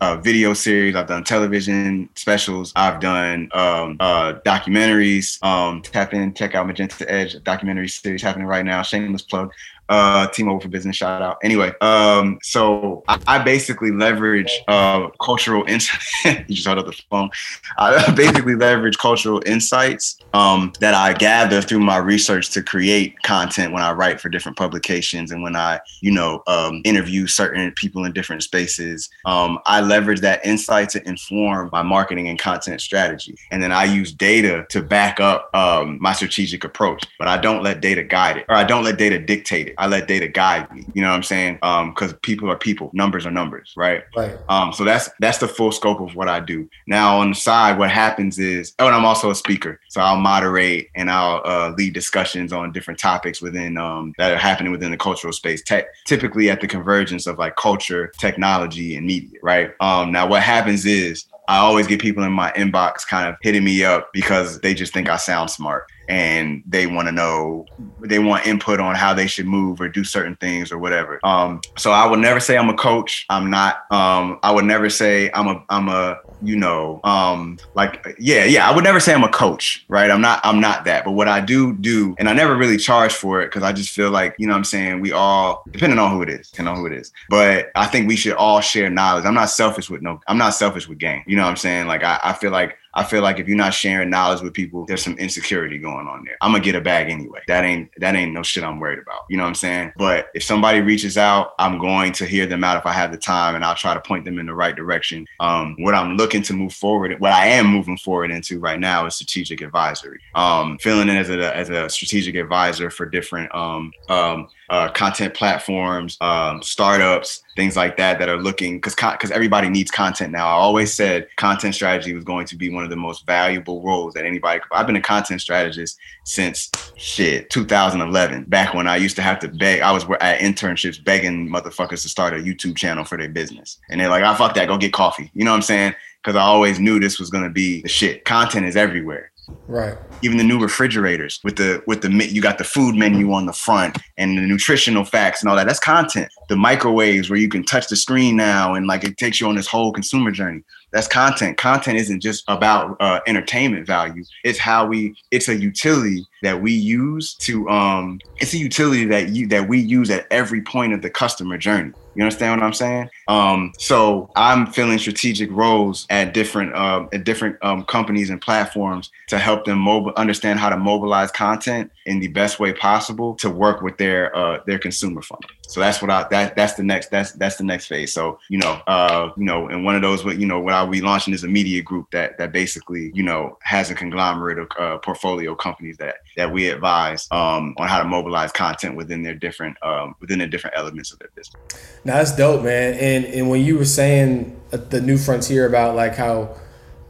uh, video series. I've done television specials. I've done um, uh, documentaries. Um, tap in, check out Magenta Edge documentary series happening right now. Shameless plug uh, T-Mobile for Business shout out. Anyway, um, so I, I basically leverage uh, cultural insights. you just held up the phone. I basically leverage cultural insights um, that I gather through my research to create content when I write for different publications and when I, you know, um, interview certain people in different spaces. Um, I leverage that insight to inform my marketing and content strategy, and then I use data to back up um, my strategic approach. But I don't let data guide it, or I don't let data dictate it. I let data guide me. You know what I'm saying? Um, because people are people, numbers are numbers, right? Right. Um, so that's that's the full scope of what I do. Now on the side, what happens is, oh, and I'm also a speaker, so I'll moderate and I'll uh, lead discussions on different topics within um, that are happening within the cultural space. Tech typically at the convergence of like culture, technology, and media, right? Um, now what happens is I always get people in my inbox kind of hitting me up because they just think I sound smart and they want to know they want input on how they should move or do certain things or whatever. Um, so i would never say i'm a coach. I'm not. Um, i would never say i'm a i'm a you know um, like yeah yeah i would never say i'm a coach right? I'm not i'm not that. But what i do do and i never really charge for it because i just feel like you know what i'm saying? We all depending on who it is depending on who it is. But i think we should all share knowledge. I'm not selfish with no i'm not selfish with game. You know what i'm saying? Like i, I feel like I feel like if you're not sharing knowledge with people, there's some insecurity going on there. I'm gonna get a bag anyway. That ain't that ain't no shit I'm worried about. You know what I'm saying? But if somebody reaches out, I'm going to hear them out if I have the time, and I'll try to point them in the right direction. Um, what I'm looking to move forward, what I am moving forward into right now is strategic advisory. Um, filling in as a as a strategic advisor for different um, um, uh, content platforms, um, startups, things like that that are looking because because everybody needs content now. I always said content strategy was going to be one of the most valuable roles that anybody. Could. I've been a content strategist since shit 2011, back when I used to have to beg. I was at internships begging motherfuckers to start a YouTube channel for their business, and they're like, "I oh, fuck that, go get coffee." You know what I'm saying? Because I always knew this was gonna be the shit. Content is everywhere. Right. Even the new refrigerators with the with the you got the food menu on the front and the nutritional facts and all that. That's content. The microwaves where you can touch the screen now and like it takes you on this whole consumer journey. That's content. Content isn't just about uh, entertainment value. It's how we. It's a utility that we use to. Um, it's a utility that you that we use at every point of the customer journey. You understand what I'm saying? Um, so I'm filling strategic roles at different uh, at different um, companies and platforms to help them mobile understand how to mobilize content in the best way possible to work with their uh, their consumer funnel. So that's what I that that's the next that's that's the next phase. So you know uh, you know and one of those what you know what I'll be launching is a media group that that basically you know has a conglomerate of uh, portfolio companies that that we advise um, on how to mobilize content within their different um, within the different elements of their business. Now that's dope, man. And and when you were saying uh, the new frontier about like how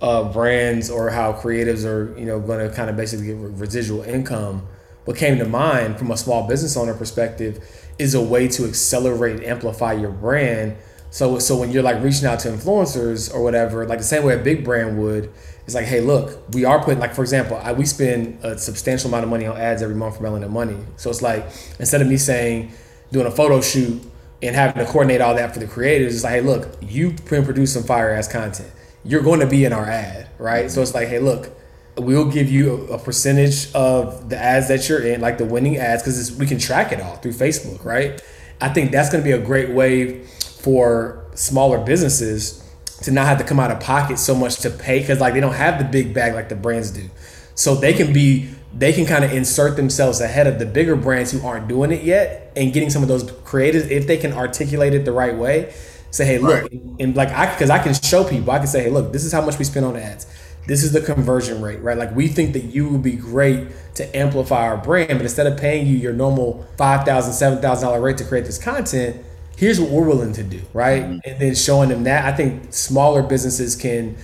uh, brands or how creatives are you know going to kind of basically get residual income, what came to mind from a small business owner perspective is a way to accelerate and amplify your brand. So so when you're like reaching out to influencers or whatever, like the same way a big brand would, it's like, hey, look, we are putting like for example, I, we spend a substantial amount of money on ads every month for Melanin Money. So it's like instead of me saying doing a photo shoot and having to coordinate all that for the creators, it's like, hey, look, you can produce some fire ass content. You're going to be in our ad, right? So it's like, hey, look, we'll give you a percentage of the ads that you're in, like the winning ads, because we can track it all through Facebook, right? I think that's going to be a great way for smaller businesses to not have to come out of pocket so much to pay because like they don't have the big bag like the brands do. So they can be they can kind of insert themselves ahead of the bigger brands who aren't doing it yet and getting some of those creators if they can articulate it the right way. Say, hey, look, right. and like I because I can show people, I can say, hey, look, this is how much we spend on ads. This is the conversion rate, right? Like we think that you would be great to amplify our brand, but instead of paying you your normal five thousand, seven thousand dollar rate to create this content, here's what we're willing to do, right? Mm-hmm. And then showing them that. I think smaller businesses can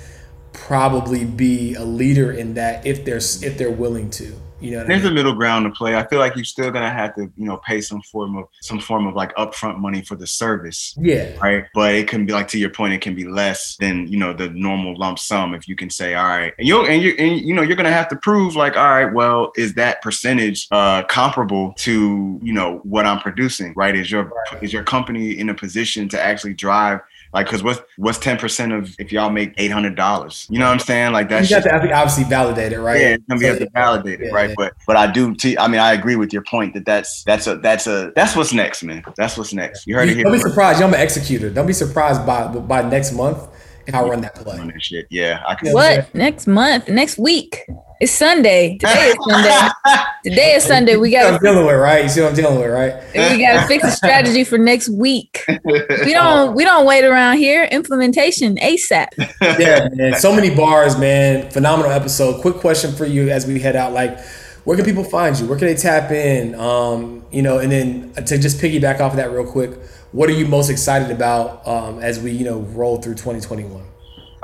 probably be a leader in that if they're if they're willing to. You know, there's I mean? a middle ground to play. I feel like you're still gonna have to, you know, pay some form of some form of like upfront money for the service. Yeah. Right. But it can be like to your point, it can be less than you know the normal lump sum. If you can say, all right, and you and you and you know you're gonna have to prove like, all right, well, is that percentage uh comparable to you know what I'm producing? Right? Is your right. is your company in a position to actually drive like, cause what's what's ten percent of if y'all make eight hundred dollars? You know what I'm saying? Like that. You got to obviously validate it, right? Yeah, it's gonna be to validate it, yeah, right? Yeah. But but I do. T- I mean, I agree with your point that that's that's a that's a that's what's next, man. That's what's next. You heard you, it here. Don't be surprised. I'm an executor. Don't be surprised by by next month if I run that play. Run that shit. Yeah, I can. What next month? Next week? It's Sunday. Today is Sunday. Today is Sunday. We got. I'm dealing with right. You see what I'm dealing with, right? We got to fix a strategy for next week. We don't. We don't wait around here. Implementation ASAP. Yeah, man. So many bars, man. Phenomenal episode. Quick question for you as we head out. Like, where can people find you? Where can they tap in? Um, you know, and then to just piggyback off of that real quick, what are you most excited about um, as we you know roll through 2021?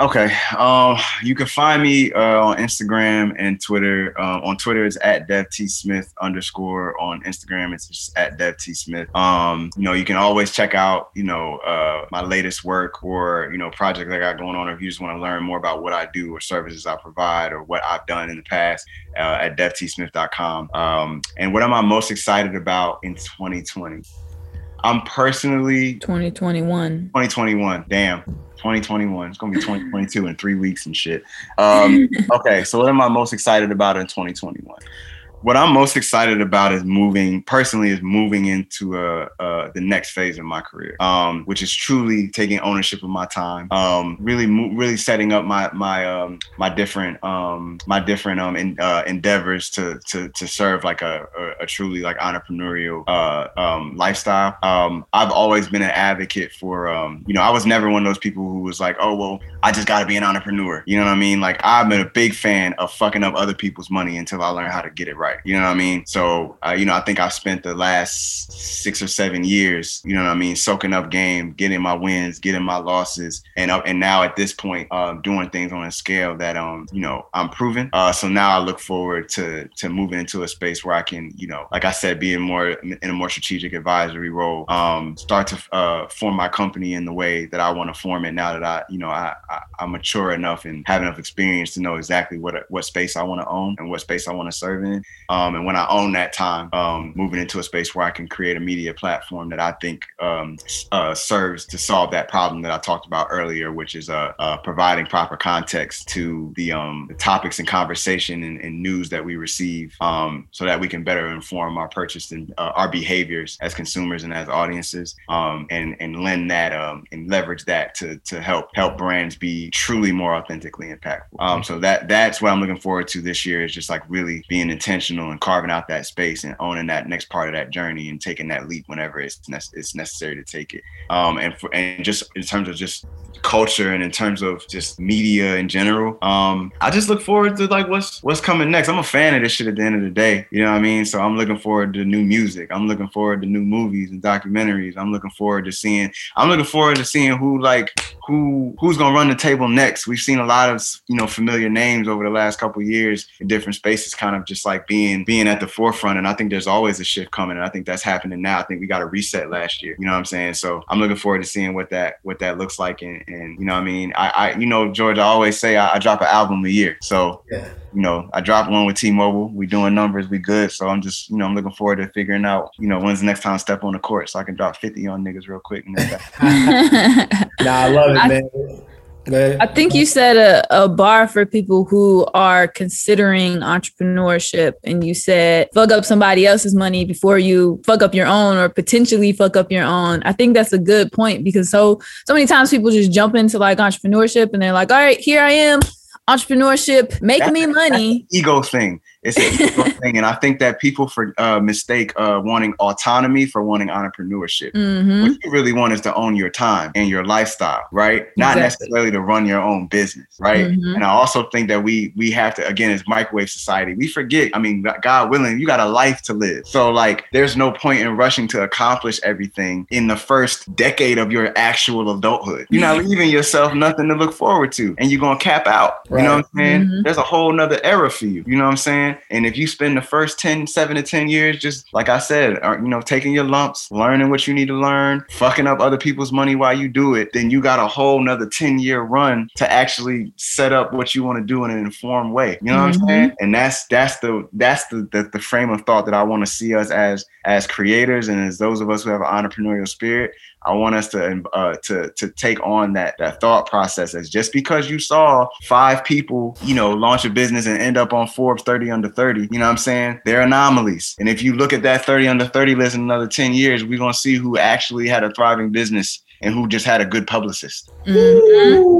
Okay. Um, you can find me uh, on Instagram and Twitter. Uh, on Twitter, it's at Dev T Smith underscore. On Instagram, it's just at Dev T Smith. Um, you know, you can always check out, you know, uh, my latest work or, you know, projects I got going on. If you just want to learn more about what I do or services I provide or what I've done in the past uh, at devtsmith.com. Um, and what am I most excited about in 2020? I'm personally 2021. 2021. Damn. 2021. It's gonna be 2022 in three weeks and shit. Um, okay, so what am I most excited about in 2021? What I'm most excited about is moving personally is moving into uh, uh, the next phase of my career, um, which is truly taking ownership of my time, um, really really setting up my my um, my different um, my different um, in, uh, endeavors to, to to serve like a, a, a truly like entrepreneurial uh, um, lifestyle. Um, I've always been an advocate for um, you know I was never one of those people who was like oh well I just got to be an entrepreneur. You know what I mean? Like I've been a big fan of fucking up other people's money until I learn how to get it right. You know what I mean? So, uh, you know, I think I've spent the last six or seven years, you know what I mean, soaking up game, getting my wins, getting my losses, and uh, and now at this point, uh, doing things on a scale that um, you know, I'm proven. Uh, so now I look forward to to moving into a space where I can, you know, like I said, being more in a more strategic advisory role, um, start to uh, form my company in the way that I want to form it. Now that I, you know, I, I I'm mature enough and have enough experience to know exactly what what space I want to own and what space I want to serve in. Um, and when I own that time, um, moving into a space where I can create a media platform that I think um, uh, serves to solve that problem that I talked about earlier, which is uh, uh, providing proper context to the, um, the topics and conversation and, and, news that we receive, um, so that we can better inform our purchase and uh, our behaviors as consumers and as audiences, um, and and lend that um and leverage that to to help help brands be truly more authentically impactful. Um so that that's what I'm looking forward to this year is just like really being intentional and carving out that space and owning that next part of that journey and taking that leap whenever it's ne- it's necessary to take it. Um, and for and just in terms of just culture and in terms of just media in general, um, I just look forward to like what's what's coming next. I'm a fan of this shit at the end of the day. You know what I mean? So I'm looking forward to new music. I'm looking forward to new movies and documentaries. I'm looking forward to seeing. I'm looking forward to seeing who like who who's gonna run the table next. We've seen a lot of you know familiar names over the last couple years in different spaces, kind of just like being being at the forefront. And I think there's always a shift coming. And I think that's happening now. I think we got a reset last year. You know what I'm saying? So I'm looking forward to seeing what that what that looks like. And, and you know, I mean, I, I you know, George, I always say I, I drop an album a year. So yeah. you know, I dropped one with T-Mobile. We doing numbers, we good. So I'm just, you know, I'm looking forward to figuring out, you know, when's the next time I step on the court so I can drop 50 on niggas real quick. nah, I love it, man. I think you said a, a bar for people who are considering entrepreneurship and you said fuck up somebody else's money before you fuck up your own or potentially fuck up your own. I think that's a good point because so so many times people just jump into like entrepreneurship and they're like, all right, here I am, entrepreneurship, make that's, me money. ego thing. It's a thing, and I think that people for uh, mistake uh, wanting autonomy for wanting entrepreneurship. Mm-hmm. What you really want is to own your time and your lifestyle, right? Not exactly. necessarily to run your own business, right? Mm-hmm. And I also think that we we have to again, as microwave society, we forget. I mean, God willing, you got a life to live. So like, there's no point in rushing to accomplish everything in the first decade of your actual adulthood. You're not leaving yourself nothing to look forward to, and you're gonna cap out. Right. You know what I'm saying? Mm-hmm. There's a whole nother era for you. You know what I'm saying? And if you spend the first 10, seven to 10 years, just like I said, uh, you know, taking your lumps, learning what you need to learn, fucking up other people's money while you do it, then you got a whole nother 10 year run to actually set up what you want to do in an informed way. You know mm-hmm. what I'm mm-hmm. saying? And that's, that's the, that's the, the, the frame of thought that I want to see us as, as creators and as those of us who have an entrepreneurial spirit. I want us to uh, to to take on that that thought process as just because you saw five people, you know, launch a business and end up on Forbes 30 under 30, you know what I'm saying? They're anomalies. And if you look at that 30 under 30 list in another 10 years, we're gonna see who actually had a thriving business and who just had a good publicist. Mm-hmm.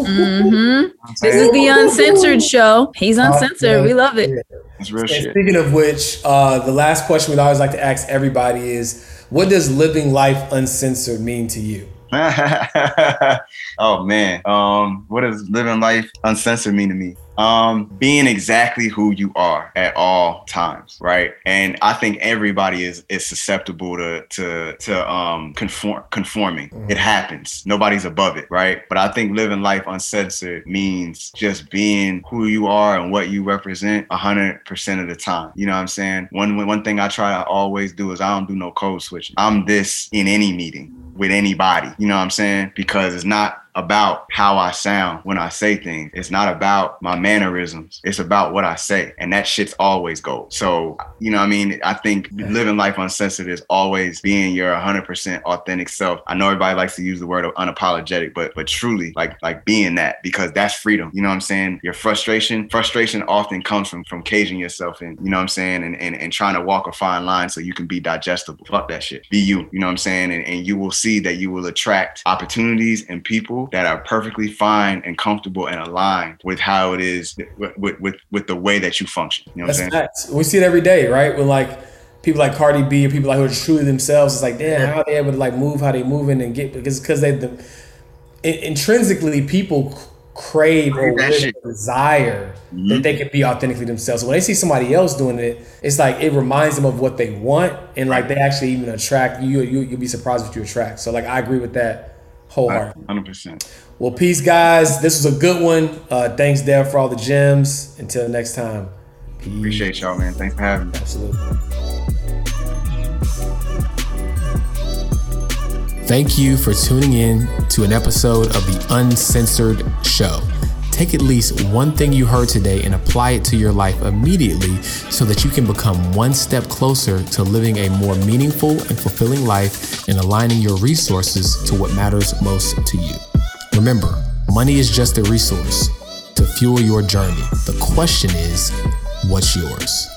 Mm-hmm. This is the uncensored show. He's uncensored. we love it. It's real shit. Speaking of which, uh, the last question we'd always like to ask everybody is what does living life uncensored mean to you? oh man, um, what does living life uncensored mean to me? um, being exactly who you are at all times, right? And I think everybody is is susceptible to to to um conform conforming. Mm-hmm. It happens. Nobody's above it, right? But I think living life uncensored means just being who you are and what you represent hundred percent of the time. You know what I'm saying? One one thing I try to always do is I don't do no code switching. I'm this in any meeting with anybody. You know what I'm saying? Because it's not about how I sound when I say things. It's not about my mannerisms. It's about what I say. And that shit's always gold. So, you know I mean? I think living life uncensored is always being your 100% authentic self. I know everybody likes to use the word unapologetic, but but truly like like being that because that's freedom. You know what I'm saying? Your frustration, frustration often comes from from caging yourself in, you know what I'm saying? And and, and trying to walk a fine line so you can be digestible. Fuck that shit. Be you. You know what I'm saying? And, and you will see that you will attract opportunities and people that are perfectly fine and comfortable and aligned with how it is with with with, with the way that you function. You know what That's I'm saying? Facts. We see it every day, right? With like people like Cardi B or people like who are truly themselves, it's like, damn, how are they able to like move how they moving and get because because they the, intrinsically people crave or desire mm-hmm. that they can be authentically themselves. So when they see somebody else doing it, it's like it reminds them of what they want, and like they actually even attract you. you you'll be surprised what you attract. So like I agree with that wholeheartedly. Hundred percent. Well, peace, guys. This was a good one. Uh, thanks, Dev, for all the gems. Until next time. Peace. Appreciate y'all, man. Thanks for having me. Absolutely. Thank you for tuning in to an episode of the Uncensored Show. Take at least one thing you heard today and apply it to your life immediately so that you can become one step closer to living a more meaningful and fulfilling life and aligning your resources to what matters most to you. Remember, money is just a resource to fuel your journey. The question is, what's yours?